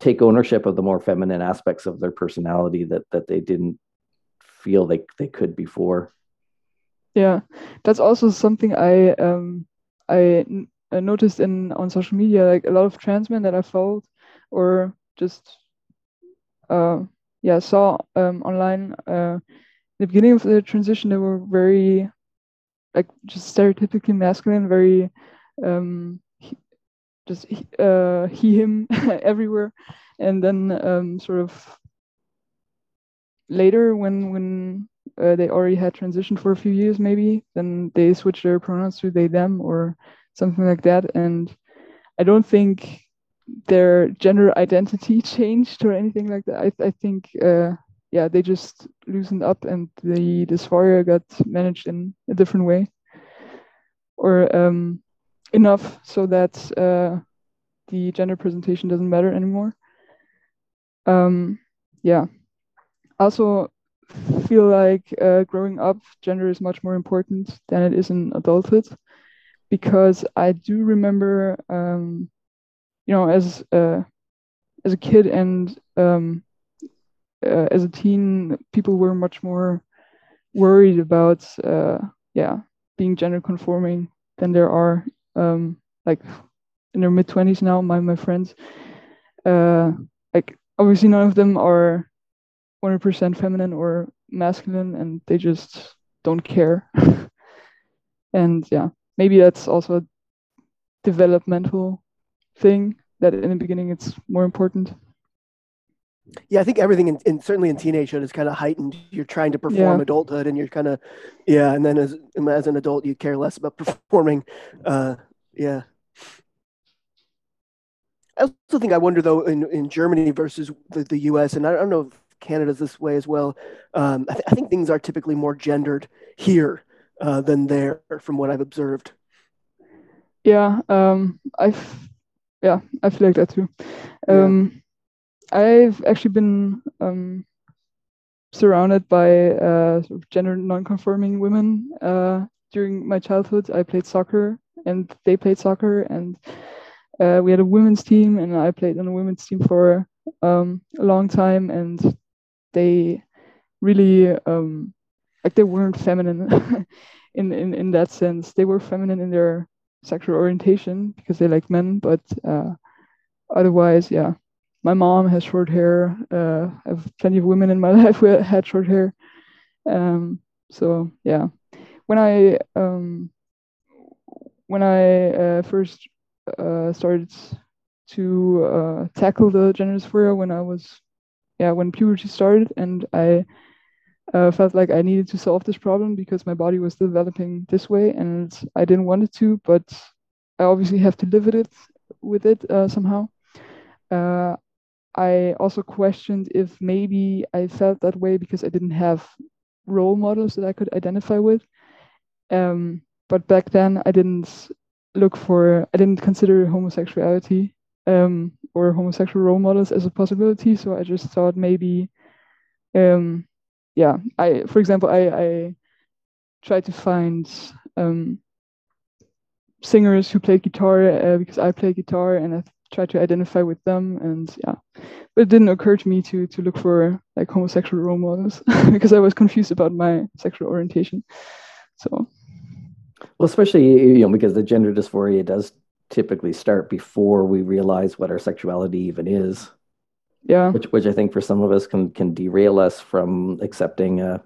take ownership of the more feminine aspects of their personality that that they didn't feel they, they could before. Yeah that's also something i um i n- I noticed in on social media like a lot of trans men that i followed or just uh yeah saw um online uh the beginning of the transition they were very like just stereotypically masculine very um he, just uh he him *laughs* everywhere. And then um sort of later when when uh, they already had transitioned for a few years maybe then they switched their pronouns to they them or something like that. And i don't think their gender identity *laughs* changed or anything like that. I, I think uh, yeah they just loosened up and the dysphoria got managed in a different way or um, enough so that uh, the gender presentation doesn't matter anymore. Um, yeah also feel like uh, growing up, gender is much more important than it is in adulthood, because I do remember, um, you know, as uh, as a kid and um, uh, as a teen, people were much more worried about, uh, yeah, being gender conforming than there are um, like in their mid twenties now. My my friends, uh, like obviously none of them are 100% feminine or masculine and they just don't care *laughs* and yeah maybe that's also a developmental thing that in the beginning it's more important yeah i think everything in, in certainly in teenagehood is kind of heightened you're trying to perform Yeah. adulthood and you're kind of yeah and then as as an adult you care less about performing uh yeah I also think I wonder though in, in Germany versus the, the U.S. and I don't know if Canada's this way as well. Um, I, th- I, think things are typically more gendered here uh, than there, from what I've observed. Yeah, um, I've yeah, I feel like that too. Um, yeah. I've actually been um, surrounded by uh, sort of gender non-conforming women uh, during my childhood. I played soccer, and they played soccer, and uh, we had a women's team, and I played on a women's team for um, a long time, and they really um, like they weren't feminine *laughs* in, in in that sense. They were feminine in their sexual orientation because they like men, but uh, otherwise, yeah. My mom has short hair. Uh, I have plenty of women in my *laughs* life who had short hair. Um, so yeah, when I um, when I uh, first uh, started to uh, tackle the gender dysphoria when I was yeah when puberty started and I uh, felt like I needed to solve this problem because my body was developing this way and I didn't want it to, but I obviously have to live with it with it uh, somehow. Uh, I also questioned if maybe I felt that way because I didn't have role models that I could identify with. Um, but back then I didn't look for, I didn't consider homosexuality um, or homosexual role models as a possibility. So I just thought maybe, um, yeah, I, for example, I, I tried to find um, singers who played guitar uh, because I play guitar and I tried to identify with them. And yeah, but it didn't occur to me to to look for like homosexual role models *laughs* because I was confused about my sexual orientation. So well, especially you know because the gender dysphoria does typically start before we realize what our sexuality even is. Yeah. Which which I think for some of us can can derail us from accepting a,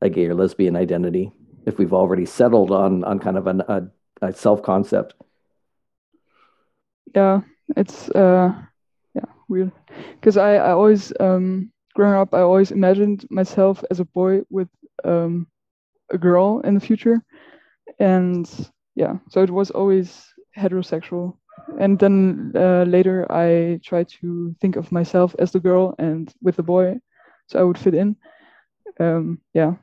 a gay or lesbian identity if we've already settled on on kind of an, a, a self concept. Yeah, it's uh yeah weird because I I always um growing up I always imagined myself as a boy with um a girl in the future and yeah so it was always heterosexual. And then uh, later i tried to think of myself as the girl and with the boy so i would fit in. Um, yeah.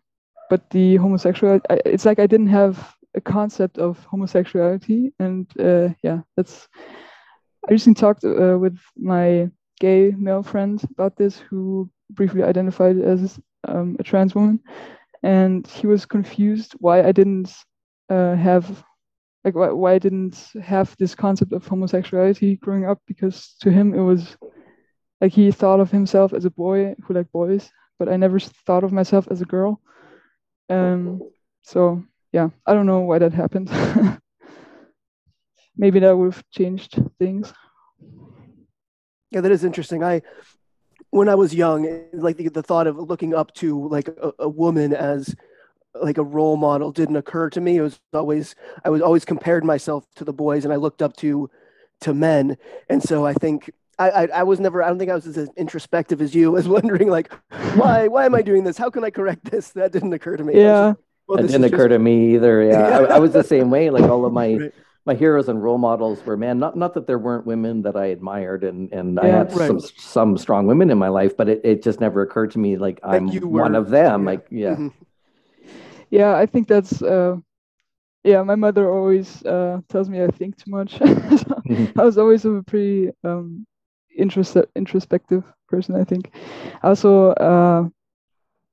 But the homosexual it's like i didn't have a concept of homosexuality and uh, yeah that's i recently talked uh, with my gay male friend about this who briefly identified as um, a trans woman. And he was confused why i didn't uh, have like why, why didn't have this concept of homosexuality growing up because to him it was like he thought of himself as a boy who liked boys, but I never thought of myself as a girl. Um, so yeah, I don't know why that happened. *laughs* Maybe that would have changed things. Yeah, that is interesting. I when I was young, like the, the thought of looking up to like a, a woman as like a role model didn't occur to me. It was always I was always compared myself to the boys, and I looked up to to men. And so I think I, I, I was never I don't think I was as introspective as you. *laughs* I was wondering like why why am I doing this? How can I correct this? That didn't occur to me. Yeah, well, that didn't occur just... to me either. Yeah, I, I, was the same way. Like all of my. Right. My heroes and role models were men. Not not that there weren't women that I admired, and and yeah, I had right. some some strong women in my life, but it, it just never occurred to me like I'm one of them. Yeah. Like yeah, mm-hmm yeah, I think that's uh, yeah. My mother always uh, tells me I think too much. *laughs* so mm-hmm. I was always a pretty um, interest- introspective person. I think. Also, uh,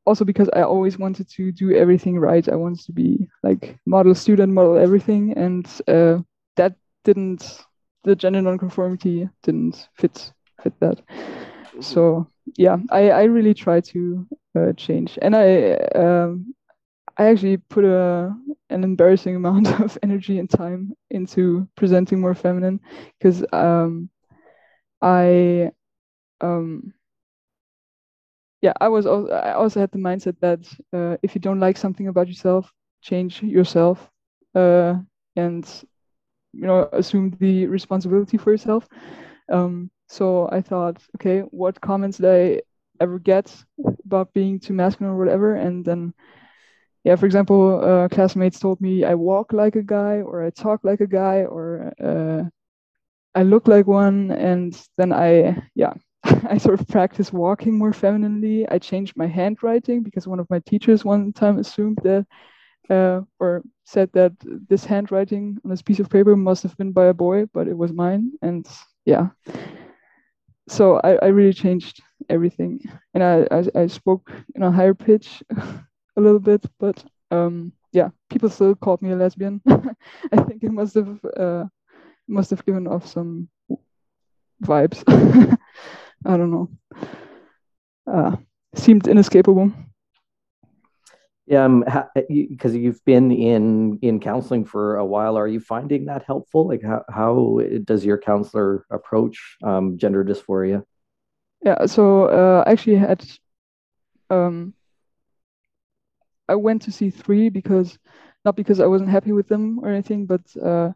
also because I always wanted to do everything right. I wanted to be like model student, model everything, and uh, that didn't. The gender nonconformity didn't fit fit that. Mm-hmm. So yeah, I I really try to uh, change, and I um, I actually put a an embarrassing amount *laughs* of energy and time into presenting more feminine because um, I um, yeah I was also, I also had the mindset that uh, if you don't like something about yourself, change yourself uh, and you know assume the responsibility for yourself. Um, so I thought, okay, what comments did I ever get about being too masculine or whatever, and then yeah, for example, uh, classmates told me I walk like a guy, or I talk like a guy, or uh, I look like one, and then I yeah *laughs* I sort of practice walking more femininely. I changed my handwriting because one of my teachers one time assumed that uh, or said that this handwriting on this piece of paper must have been by a boy, but it was mine. And yeah, so I, I really changed everything, and I, I, I spoke in a higher pitch *laughs* a little bit, but um, yeah, people still called me a lesbian. *laughs* I think it must have uh, must have given off some vibes. *laughs* I don't know. Uh, seemed inescapable. Yeah, um, because you, you've been in in counseling for a while. Are you finding that helpful? Like, how how does your counselor approach um, gender dysphoria? Yeah, so uh, I actually had um, I went to see three because not because I wasn't happy with them or anything, but uh,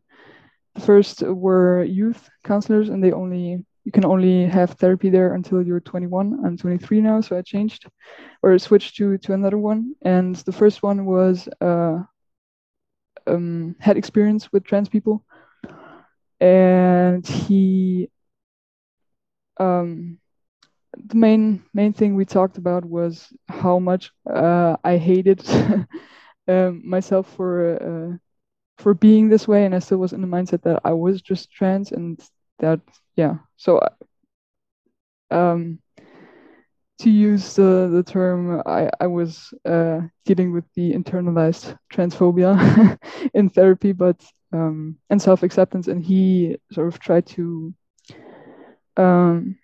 the first were youth counselors, and they only you can only have therapy there until you're 21. I'm 23 now, so I changed or switched to to another one. And the first one was uh, um, had experience with trans people, and he um, the main main thing we talked about was how much uh, I hated *laughs* um, myself for uh, for being this way, and I still was in the mindset that I was just trans, and that yeah. So uh, um to use the the term i i was uh dealing with the internalized transphobia *laughs* in therapy but um and self-acceptance and he sort of tried to um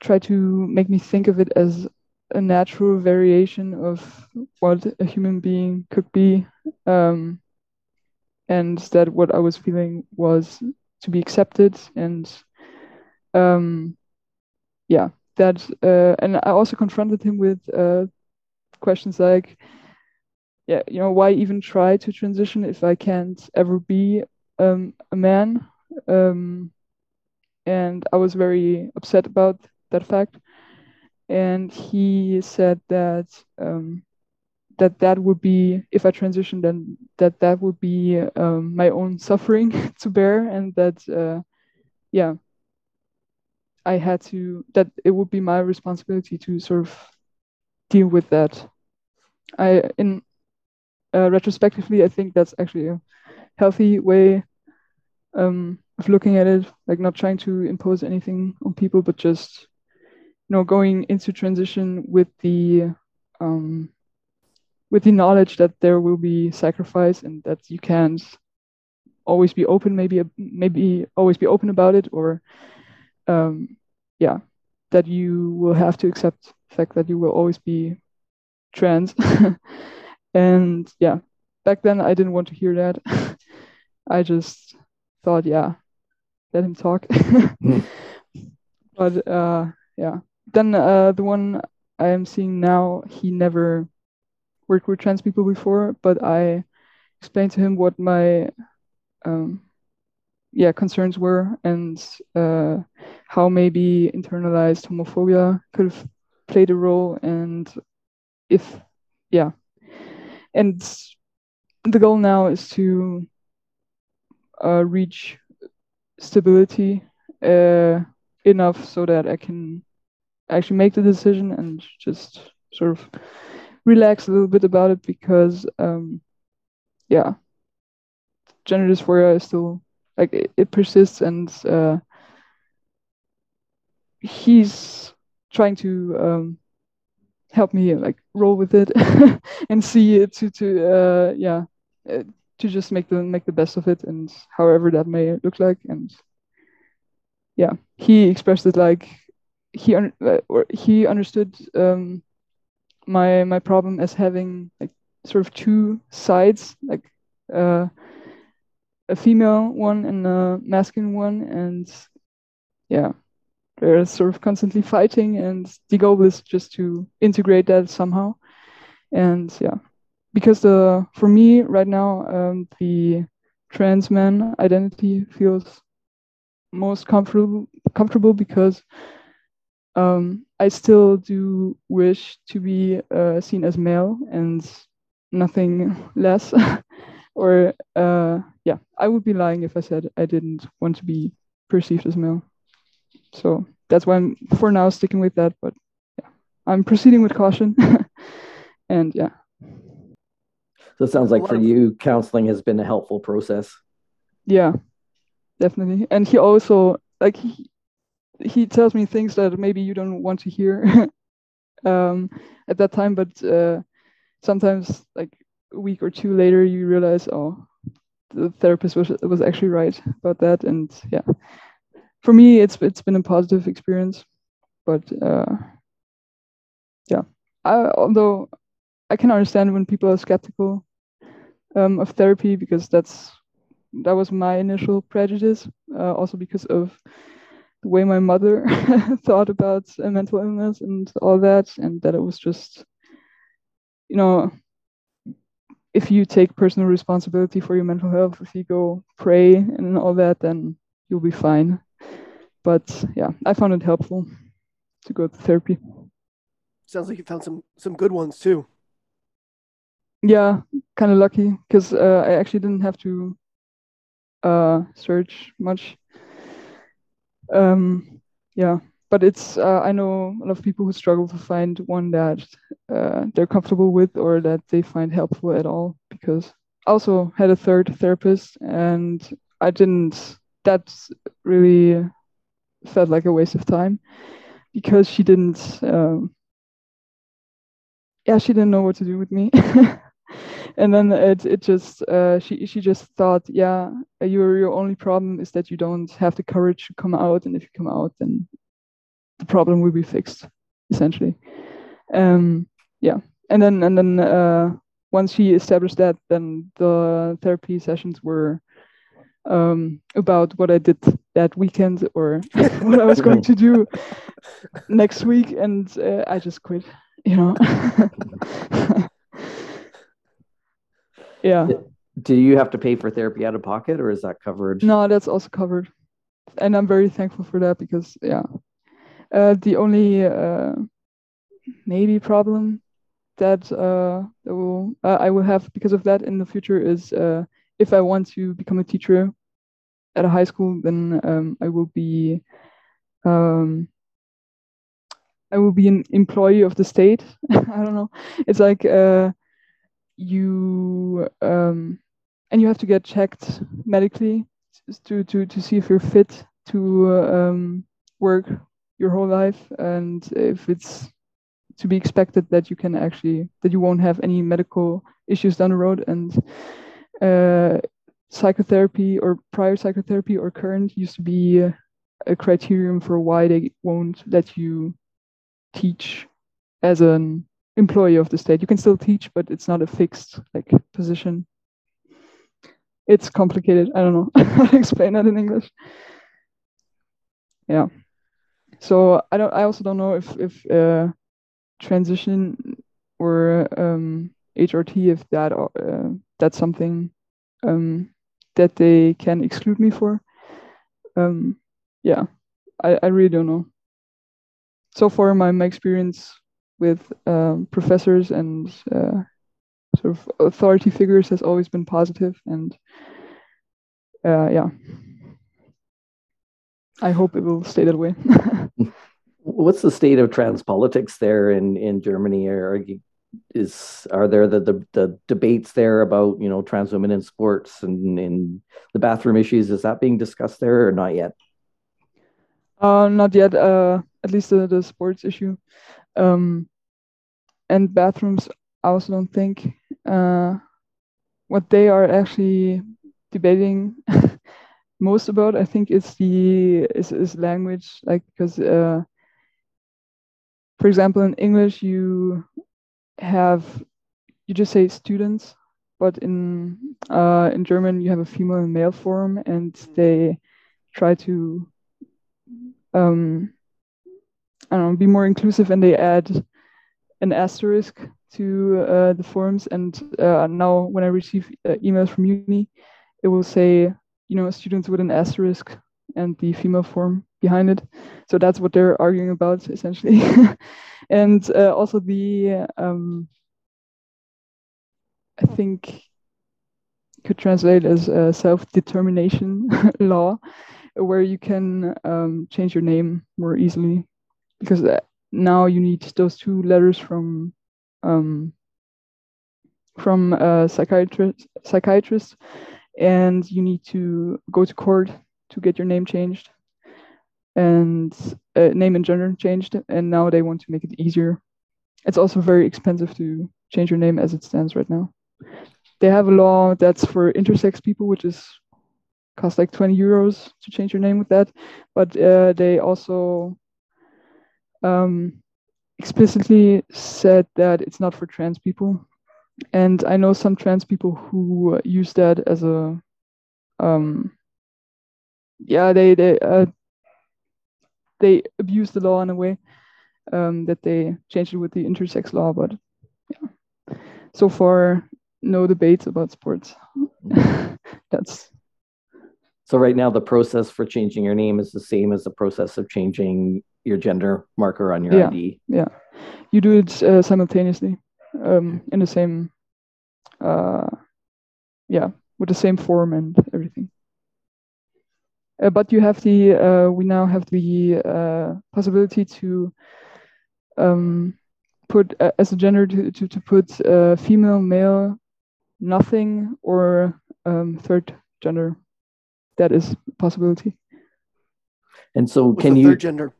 try to make me think of it as a natural variation of what a human being could be um and that what I was feeling was to be accepted and um, yeah that uh, and I also confronted him with uh, questions like yeah you know why even try to transition if I can't ever be um, a man? Um, and I was very upset about that fact and he said that um, that that would be if I transitioned, then that that would be um, my own suffering *laughs* to bear, and that uh, yeah, I had to that it would be my responsibility to sort of deal with that. I in uh, retrospectively, I think that's actually a healthy way um, of looking at it, like not trying to impose anything on people, but just you know going into transition with the um, with the knowledge that there will be sacrifice and that you can't always be open maybe maybe always be open about it or um, yeah that you will have to accept the fact that you will always be trans. *laughs* And yeah back then i didn't want to hear that. *laughs* I just thought yeah let him talk. *laughs* Mm. but uh yeah then uh the one i am seeing now he never worked with trans people before, but I explained to him what my um, yeah concerns were and uh, how maybe internalized homophobia could have played a role, and if yeah, and the goal now is to uh, reach stability uh, enough so that I can actually make the decision and just sort of relax a little bit about it because um yeah. Gender dysphoria is still like it, it persists and uh he's trying to um help me like roll with it *laughs* and see it to to uh yeah uh, to just make the make the best of it and however that may look like and yeah. He expressed it like he un- uh, or he understood um my my problem as having like sort of two sides, like uh, a female one and a masculine one, and yeah, they're sort of constantly fighting, and the goal is just to integrate that somehow, and yeah, because the for me right now um, the trans man identity feels most comfortable comfortable because um, I still do wish to be uh, seen as male and nothing *laughs* less, *laughs* or uh, yeah, I would be lying if I said I didn't want to be perceived as male. So that's why I'm for now sticking with that. But yeah, I'm proceeding with caution. *laughs* and yeah. So it sounds like for you, counseling has been a helpful process. Yeah, definitely. And he also like he he tells me things that maybe you don't want to hear *laughs* um, at that time, but uh, sometimes like a week or two later, you realize, oh, the therapist was was actually right about that, and yeah, for me, it's it's been a positive experience, but uh, yeah, I, although I can understand when people are skeptical um, of therapy because that's that was my initial prejudice, uh, also because of the way my mother *laughs* thought about uh, mental illness and all that, and that it was just, you know, if you take personal responsibility for your mental health, if you go pray and all that, then you'll be fine. But yeah, I found it helpful to go to therapy. Sounds like you found some some good ones too. Yeah, kind of lucky because uh, I actually didn't have to uh, search much. Um, yeah, but it's uh, I know a lot of people who struggle to find one that uh, they're comfortable with or that they find helpful at all. Because I also had a third therapist, and I didn't. That really felt like a waste of time because she didn't. Um, yeah, she didn't know what to do with me. *laughs* and then it it just uh, she she just thought, yeah, your your only problem is that you don't have the courage to come out, and if you come out, then the problem will be fixed, essentially. Um, yeah, and then and then uh, once she established that, then the therapy sessions were um, about what I did that weekend or *laughs* what I was going to do *laughs* next week, and uh, I just quit. You know. *laughs* yeah. Do you have to pay for therapy out of pocket, or is that covered? No, that's also covered, and I'm very thankful for that because yeah, uh, the only uh, maybe problem that uh, that will uh, I will have because of that in the future is uh, if I want to become a teacher at a high school, then um, I will be um, I will be an employee of the state. *laughs* I don't know. It's like uh, you um, and you have to get checked medically to to to see if you're fit to um, work your whole life, and if it's to be expected that you can actually that you won't have any medical issues down the road and uh, psychotherapy or prior psychotherapy or current used to be a criterion for why they won't let you teach as an employee of the state. You can still teach, but it's not a fixed like position. It's complicated. I don't know *laughs* how to explain that in English. Yeah. So I don't. I also don't know if if uh, transition or um, HRT if that uh, that's something um, that they can exclude me for. Um, yeah, I, I really don't know. So far, my, my experience with um, professors and uh, sort of authority figures has always been positive, and uh, yeah, I hope it will stay that way. *laughs* What's the state of trans politics there in in Germany? Are is are there the, the, the debates there about you know trans women in sports and in the bathroom issues is that being discussed there or not yet uh not yet uh at least the, the sports issue. Um and bathrooms i also don't think uh what they are actually debating *laughs* most about i think it's the is, is language. Like because uh for example in english you have you just say students, but in uh, in German you have a female and male form, and they try to um, I don't know be more inclusive, and they add an asterisk to uh, the forms. And uh, now when I receive uh, emails from uni, it will say you know students with an asterisk and the female form behind it. So that's what they're arguing about essentially. *laughs* and uh, also the, um, I think could translate as self-determination *laughs* law, where you can um, change your name more easily, because uh, now you need those two letters from um, from a psychiatrist psychiatrist and you need to go to court to get your name changed and uh, name and gender changed and now they want to make it easier. It's also very expensive to change your name as it stands right now. They have a law that's for intersex people which is cost like 20 euros to change your name with that. But uh, they also um, explicitly said that it's not for trans people. And I know some trans people who use that as a, um, yeah, they they uh, they abuse the law in a way um, that they changed it with the intersex law, but yeah, so far no debates about sports. *laughs* That's so right now the process for changing your name is the same as the process of changing your gender marker on your yeah, ID. Yeah, you do it uh, simultaneously um, in the same, uh, yeah, with the same form and everything. Uh, but you have the, uh, we now have the uh, possibility to um, put uh, as a gender to, to, to put uh, female, male, nothing, or um, third gender. That is a possibility. And so, What's can the you? third gender?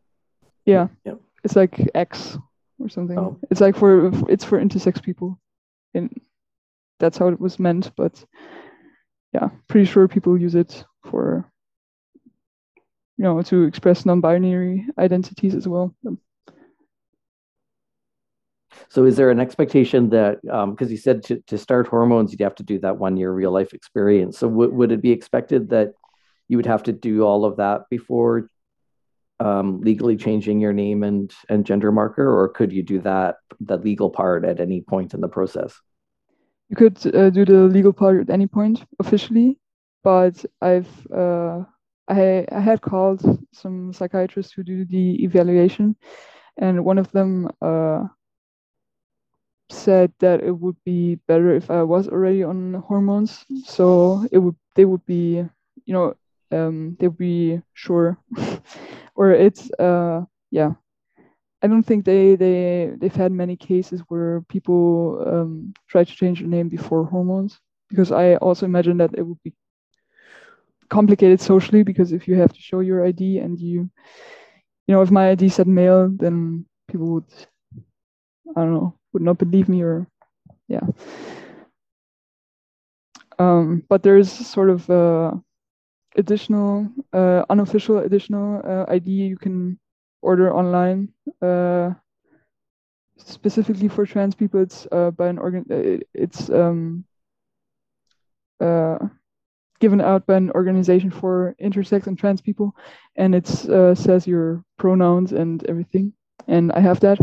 Yeah, Yeah. it's like X or something. Oh. It's like for it's for intersex people, and that's how it was meant. But yeah, pretty sure people use it for you know to express non-binary identities as well. So, is there an expectation that um, because you said to, to start hormones, you'd have to do that one year real life experience. So, w- would it be expected that you would have to do all of that before um, legally changing your name and and gender marker, or could you do that the legal part at any point in the process? You could uh, do the legal part at any point officially, but I've uh, I I had called some psychiatrists who do the evaluation, and one of them uh, said that it would be better if I was already on hormones, so it would they would be you know um, they would be sure, *laughs* or it's uh yeah. I don't think they they they've had many cases where people um, try to change their name before hormones because I also imagine that it would be complicated socially because if you have to show your ID and you you know if my ID said male then people would I don't know would not believe me or yeah. Um, but there's sort of uh, additional uh, unofficial additional uh, ID you can order online uh, specifically for trans people it's uh, by an organ uh, it's um, uh, given out by an organization for intersex and trans people and it says your pronouns and everything and i have that.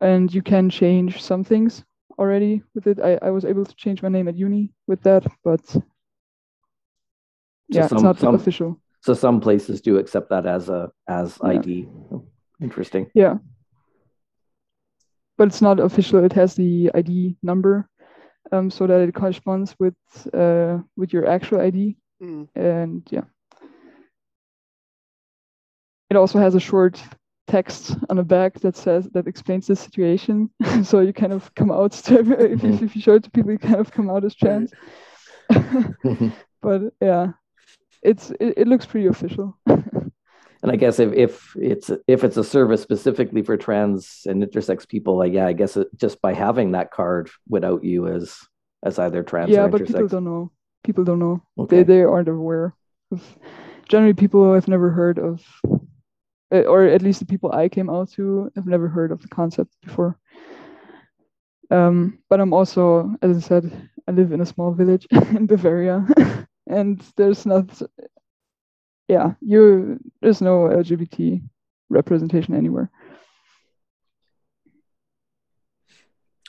And you can change some things already with it. I, I was able to change my name at uni with that but yeah some- it's not some- official So some places do accept that as a as Yeah. ID. Oh, interesting. Yeah. But it's not official. It has the ID number, um, so that it corresponds with uh with your actual ID. Mm. And yeah. It also has a short text on the back that says that explains the situation. *laughs* so you kind of come out to, if, you, if you show it to people, you kind of come out as trans. *laughs* *laughs* but yeah, it's it, it looks pretty official. *laughs* And I guess if, if it's if it's a service specifically for trans and intersex people, like yeah, I guess it, just by having that card without you as as either trans yeah, or but people don't know. People don't know. Okay. They they aren't aware of. Generally, people have never heard of, uh, or at least the people I came out to have never heard of the concept before. Um, but I'm also, as I said, I live in a small village *laughs* in Bavaria, *laughs* and there's not. Yeah, you there's no LGBT representation anywhere.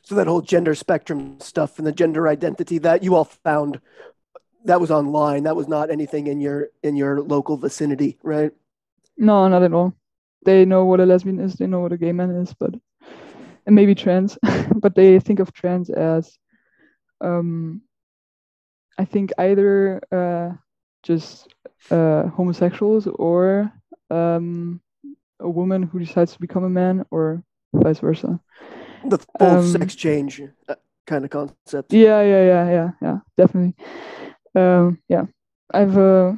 So that whole gender spectrum stuff and the gender identity that you all found that was online. That was not anything in your in your local vicinity, right? No, not at all. They know what a lesbian is. They know what a gay man is, but and maybe trans, *laughs* but they think of trans as um, I think either uh, just uh, homosexuals or um, a woman who decides to become a man, or vice versa. The full Um, sex change uh, kind of concept. Yeah, yeah, yeah, yeah, yeah, definitely. Um, yeah, I've uh,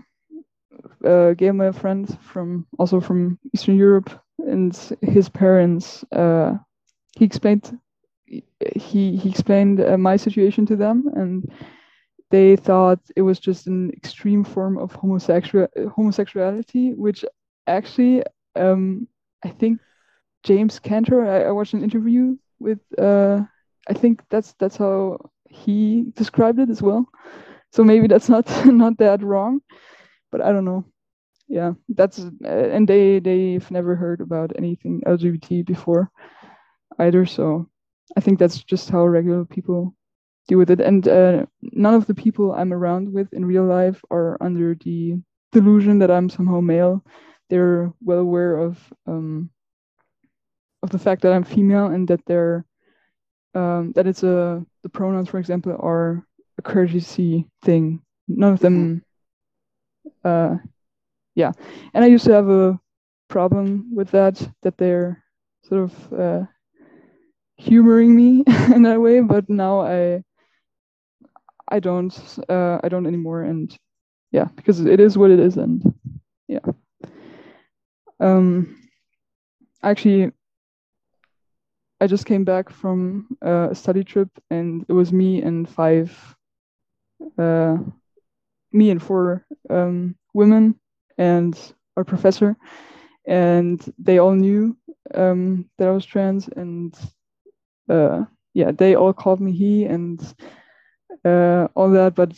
uh, gay male friend from also from Eastern Europe, and his parents. Uh, he explained he he explained uh, my situation to them, and they thought it was just an extreme form of homosexual homosexuality, which actually um, I think James Cantor. I, I watched an interview with. Uh, I think that's that's how he described it as well. So maybe that's not *laughs* not that wrong, but I don't know. Yeah, that's uh, and they they've never heard about anything LGBT before either. So I think that's just how regular people deal with it. And uh, none of the people I'm around with in real life are under the delusion that I'm somehow male. They're well aware of um, of the fact that I'm female and that they're um, that it's a the pronouns, for example, are a courtesy thing. None of them, uh, yeah. And I used to have a problem with that that they're sort of uh, humoring me *laughs* in that way, but now I I don't uh, I don't anymore, and yeah, because it is what it is, and yeah. Um, actually, I just came back from a study trip, and it was me and five, uh, me and four um, women, and our professor, and they all knew um, that I was trans, and uh, yeah, they all called me he and uh, all that, but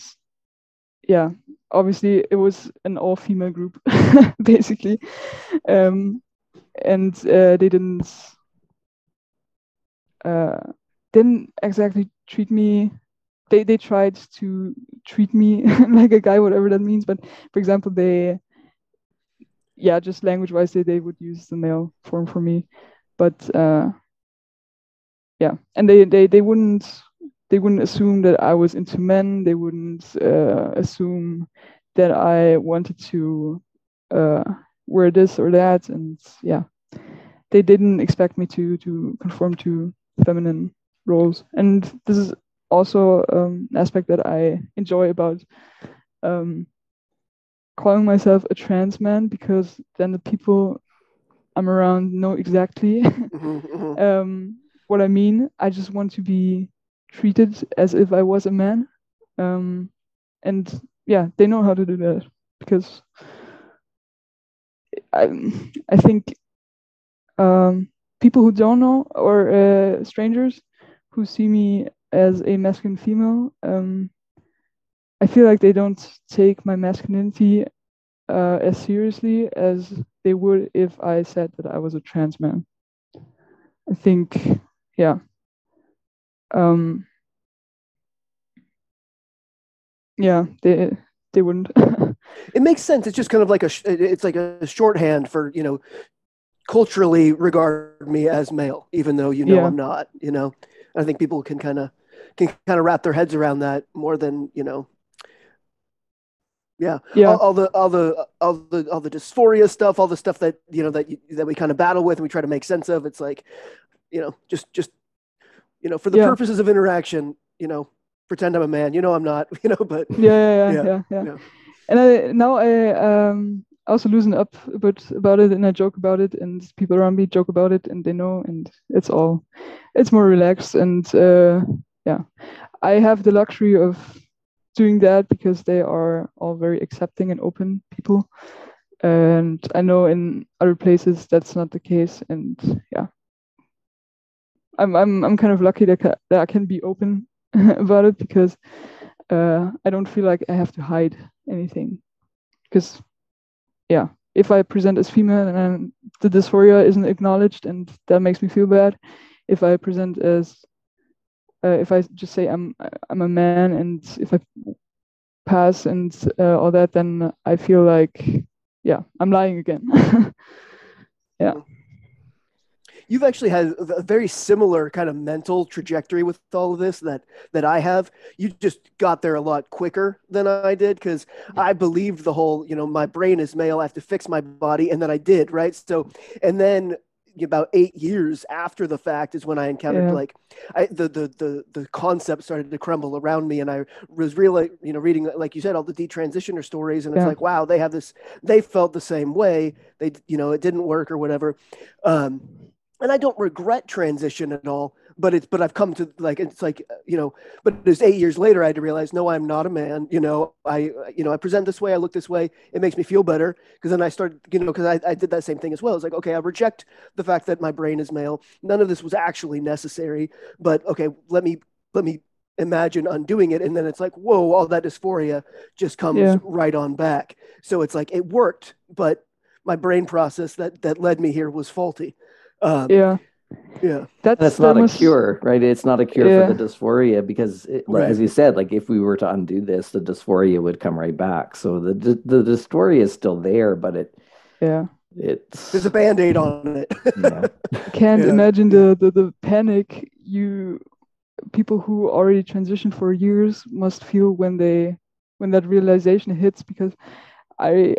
yeah, obviously it was an all-female group, *laughs* basically, um, and uh, they didn't uh, didn't exactly treat me. They they tried to treat me *laughs* like a guy, whatever that means. But for example, they yeah, just language-wise, they they would use the male form for me, but uh, yeah, and they they they wouldn't they wouldn't assume that I was into men. They wouldn't uh, assume that I wanted to uh, wear this or that, and yeah, they didn't expect me to to conform to feminine roles. And this is also um, an aspect that I enjoy about um, calling myself a trans man because then the people I'm around know exactly *laughs* Mhm, mhm. um, what I mean. I just want to be treated as if I was a man. Um, and yeah, they know how to do that because I, I think um, people who don't know or uh, strangers who see me as a masculine female, um, I feel like they don't take my masculinity uh, as seriously as they would if I said that I was a trans man. I think, yeah. Um, yeah, they they wouldn't. *laughs* It makes sense. It's just kind of like a it's like a shorthand for you know culturally regard me as male, even though you know Yeah. I'm not. You know, I think people can kind of can kind of wrap their heads around that more than you know. Yeah, yeah, all, all the all the all the all the dysphoria stuff, all the stuff that you know that that we kind of battle with and we try to make sense of. It's like, you know, just just you know, for the Yeah. purposes of interaction, you know, pretend I'm a man. You know, I'm not. *laughs* You know, but yeah, yeah, Yeah, yeah, yeah, yeah. And I, now I um also loosen up a bit about it, and I joke about it, and people around me joke about it, and they know, and it's all, it's more relaxed, and uh, yeah, I have the luxury of doing that because they are all very accepting and open people, and I know in other places that's not the case, and yeah. I'm I'm I'm kind of lucky that, that I can be open *laughs* about it because uh, I don't feel like I have to hide anything. Because, yeah, if I present as female and the dysphoria isn't acknowledged, and that makes me feel bad. If I present as, uh, if I just say I'm I'm a man, and if I pass and uh, all that, then I feel like, yeah, I'm lying again. *laughs* you've actually had a very similar kind of mental trajectory with all of this that that I have. You just got there a lot quicker than I did because I believed the whole, you know, my brain is male, I have to fix my body, and then I did, right? So, and then about eight years after the fact is when I encountered yeah. like I, the, the the the concept started to crumble around me, and I was really you know reading like you said all the detransitioner stories, and it's yeah. like wow they have this they felt the same way they you know it didn't work or whatever, um, and I don't regret transition at all but it's but I've come to like it's like uh, you know but it's eight years later I had to realize no I'm not a man you know I uh, you know I present this way I look this way it makes me feel better. Because then I started you know because I, I did that same thing as well. It's like okay I reject the fact that my brain is male. None of this was actually necessary but okay let me let me imagine undoing it. And then it's like whoa all that dysphoria just comes yeah. right on back. So it's like it worked but my brain process that that led me here was faulty um, yeah yeah that's, that's not a cure right it's not a cure yeah. for the dysphoria because it, right. as you said like if we were to undo this the dysphoria would come right back so the the dysphoria is still there but it yeah it's there's a band-aid on it yeah. *laughs* can't yeah. imagine the, the the panic you people who already transitioned for years must feel when they when that realization hits because i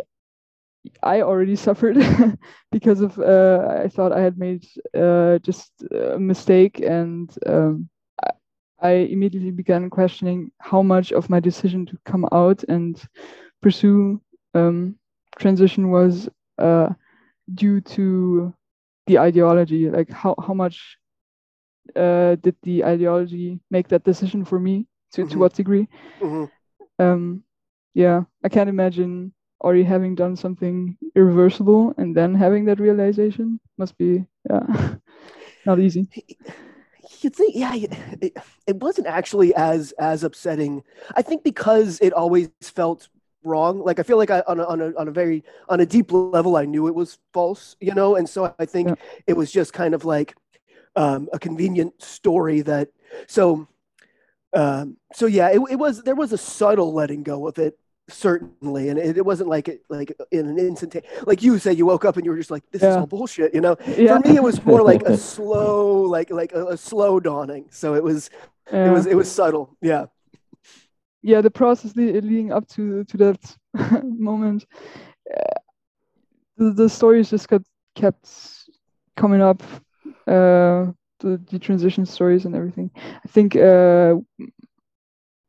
I already suffered *laughs* because of uh, I thought I had made uh, just a mistake, and um, I immediately began questioning how much of my decision to come out and pursue um, transition was uh, due to the ideology. Like how how much uh, did the ideology make that decision for me? To mm-hmm. to what degree? Mm-hmm. Um, yeah, I can't imagine already having done something irreversible and then having that realization must be yeah *laughs* not easy. You think yeah it, it wasn't actually as as upsetting. I think because it always felt wrong. Like i feel like i on a, on a, on a very on a deep level i knew it was false you know? And so i think yeah. it was just kind of like um, a convenient story that so um, so yeah it, it was there was a subtle letting go of it certainly and it, it wasn't like it like in an instant like you say you woke up and you were just like this yeah. is all bullshit you know yeah. for me it was more like a *laughs* slow like like a, a slow dawning so it was yeah. it was it was subtle yeah yeah the process leading up to to that *laughs* moment uh, the, the stories just got kept coming up uh the, the transition stories and everything i think uh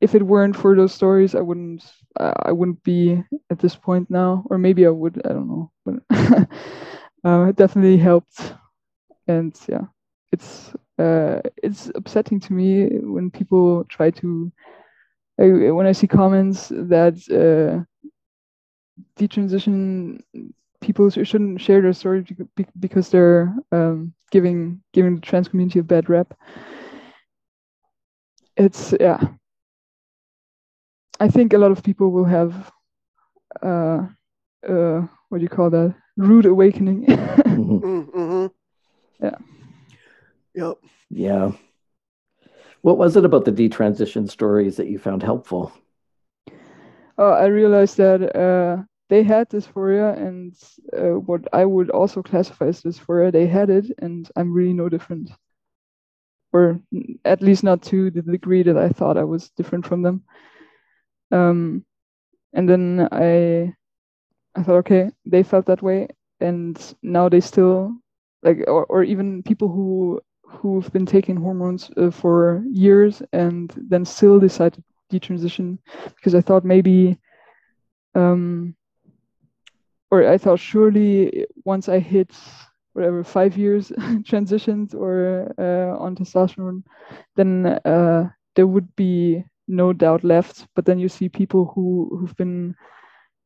if it weren't for those stories, I wouldn't I wouldn't be at this point now, or maybe I would. I don't know, but *laughs* uh, it definitely helped. And yeah, it's uh, it's upsetting to me when people try to I, when I see comments that uh, detransition people shouldn't share their story because they're um, giving giving the trans community a bad rep. It's yeah, I think a lot of people will have uh, uh, what do you call that? Rude awakening. *laughs* mm-hmm. mm-hmm. Yeah. Yep. Yeah. What was it about the detransition stories that you found helpful? Uh, I realized that uh, they had dysphoria, and uh, what I would also classify as dysphoria, they had it, and I'm really no different, or at least not to the degree that I thought I was different from them. Um, and then I I thought, okay, they felt that way, and now they still like, or, or even people who who've been taking hormones uh, for years and then still decide to detransition because I thought maybe, um, or I thought surely once I hit whatever five years *laughs* transitions or uh, on testosterone, then uh, there would be no doubt left. But then you see people who who've been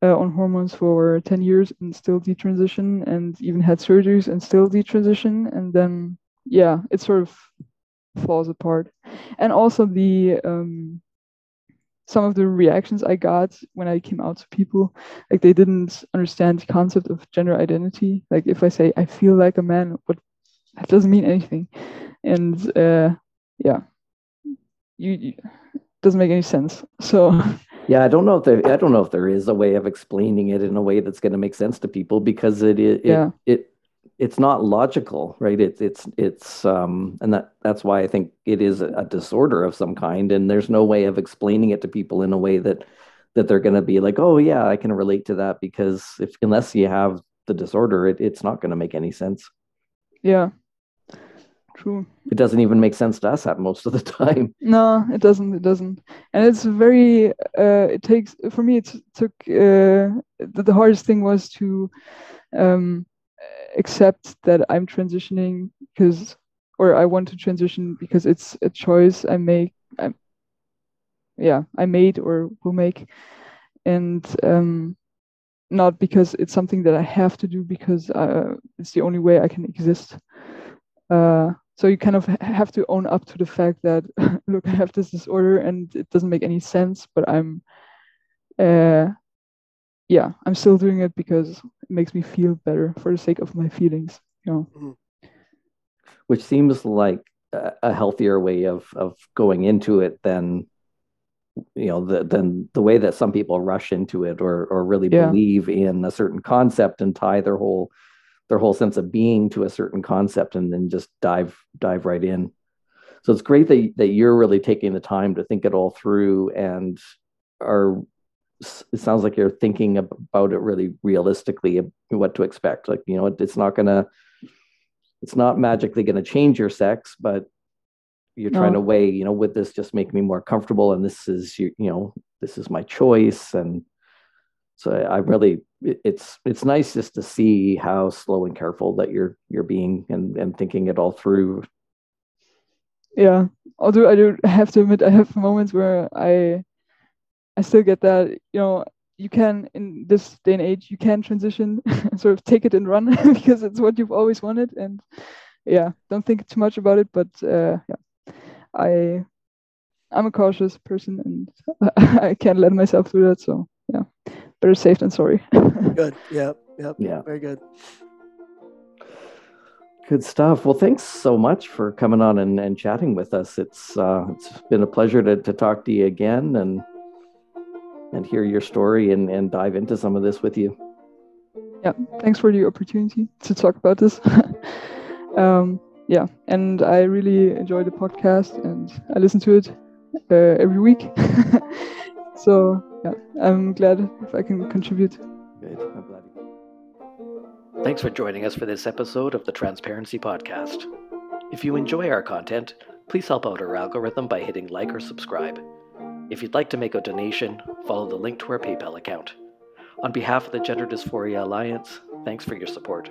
uh, on hormones for 10 years and still detransition and even had surgeries and still detransition and then yeah it sort of falls apart. And also the um, some of the reactions i got when i came out to people like they didn't understand the concept of gender identity. Like if i say i feel like a man but that doesn't mean anything. And uh, yeah. You, you doesn't make any sense. So *laughs* yeah, I don't know if there I don't know if there is a way of explaining it in a way that's going to make sense to people because it it, yeah. it, it it's not logical, right? It's it's it's um, and that that's why I think it is a, a disorder of some kind, and there's no way of explaining it to people in a way that that they're going to be like, oh yeah, I can relate to that because if unless you have the disorder, it, it's not going to make any sense. Yeah, true. It doesn't even make sense to us at most of the *laughs* time. No, it doesn't. It doesn't. And it's very. Uh, it takes for me. It took. Uh, the, the hardest thing was to um, accept that I'm transitioning because, or I want to transition because it's a choice I make. I, yeah, I made or will make, and um, not because it's something that I have to do because uh, it's the only way I can exist. Uh, so you kind of have to own up to the fact that *laughs* look, I have this disorder and it doesn't make any sense, but I'm, uh, yeah, I'm still doing it because it makes me feel better for the sake of my feelings. You know. Mm-hmm. Which seems like a healthier way of of going into it than you know the than the way that some people rush into it or or really yeah. believe in a certain concept and tie their whole their whole sense of being to a certain concept and then just dive dive right in. So it's great that that you're really taking the time to think it all through and are it sounds like you're thinking about it really realistically what to expect. Like you know it's not gonna it's not magically gonna change your sex but you're trying to weigh you know would this just make me more comfortable and this is you, you know this is my choice and so i really it's it's nice just to see how slow and careful that you're you're being and and thinking it all through. Yeah. Although i do have to admit i have moments where i i still get that you know you can in this day and age you can transition *laughs* sort of take it and run *laughs* because it's what you've always wanted. And yeah don't think too much about it but uh, yeah. I I'm a cautious person and *laughs* I can't let myself do that. So better safe than sorry. *laughs* good. Yeah. Yep. Yeah. Very good. Good stuff. Well, thanks so much for coming on and, and chatting with us. It's uh, it's been a pleasure to, to talk to you again and and hear your story and, and dive into some of this with you. Yeah, thanks for the opportunity to talk about this. *laughs* um, yeah, and I really enjoy the podcast and I listen to it uh, every week. *laughs* so yeah, I'm glad if I can contribute. Great, I'm glad. Thanks for joining us for this episode of the Transparency Podcast. If you enjoy our content, please help out our algorithm by hitting like or subscribe. If you'd like to make a donation, follow the link to our PayPal account. On behalf of the Gender Dysphoria Alliance, thanks for your support.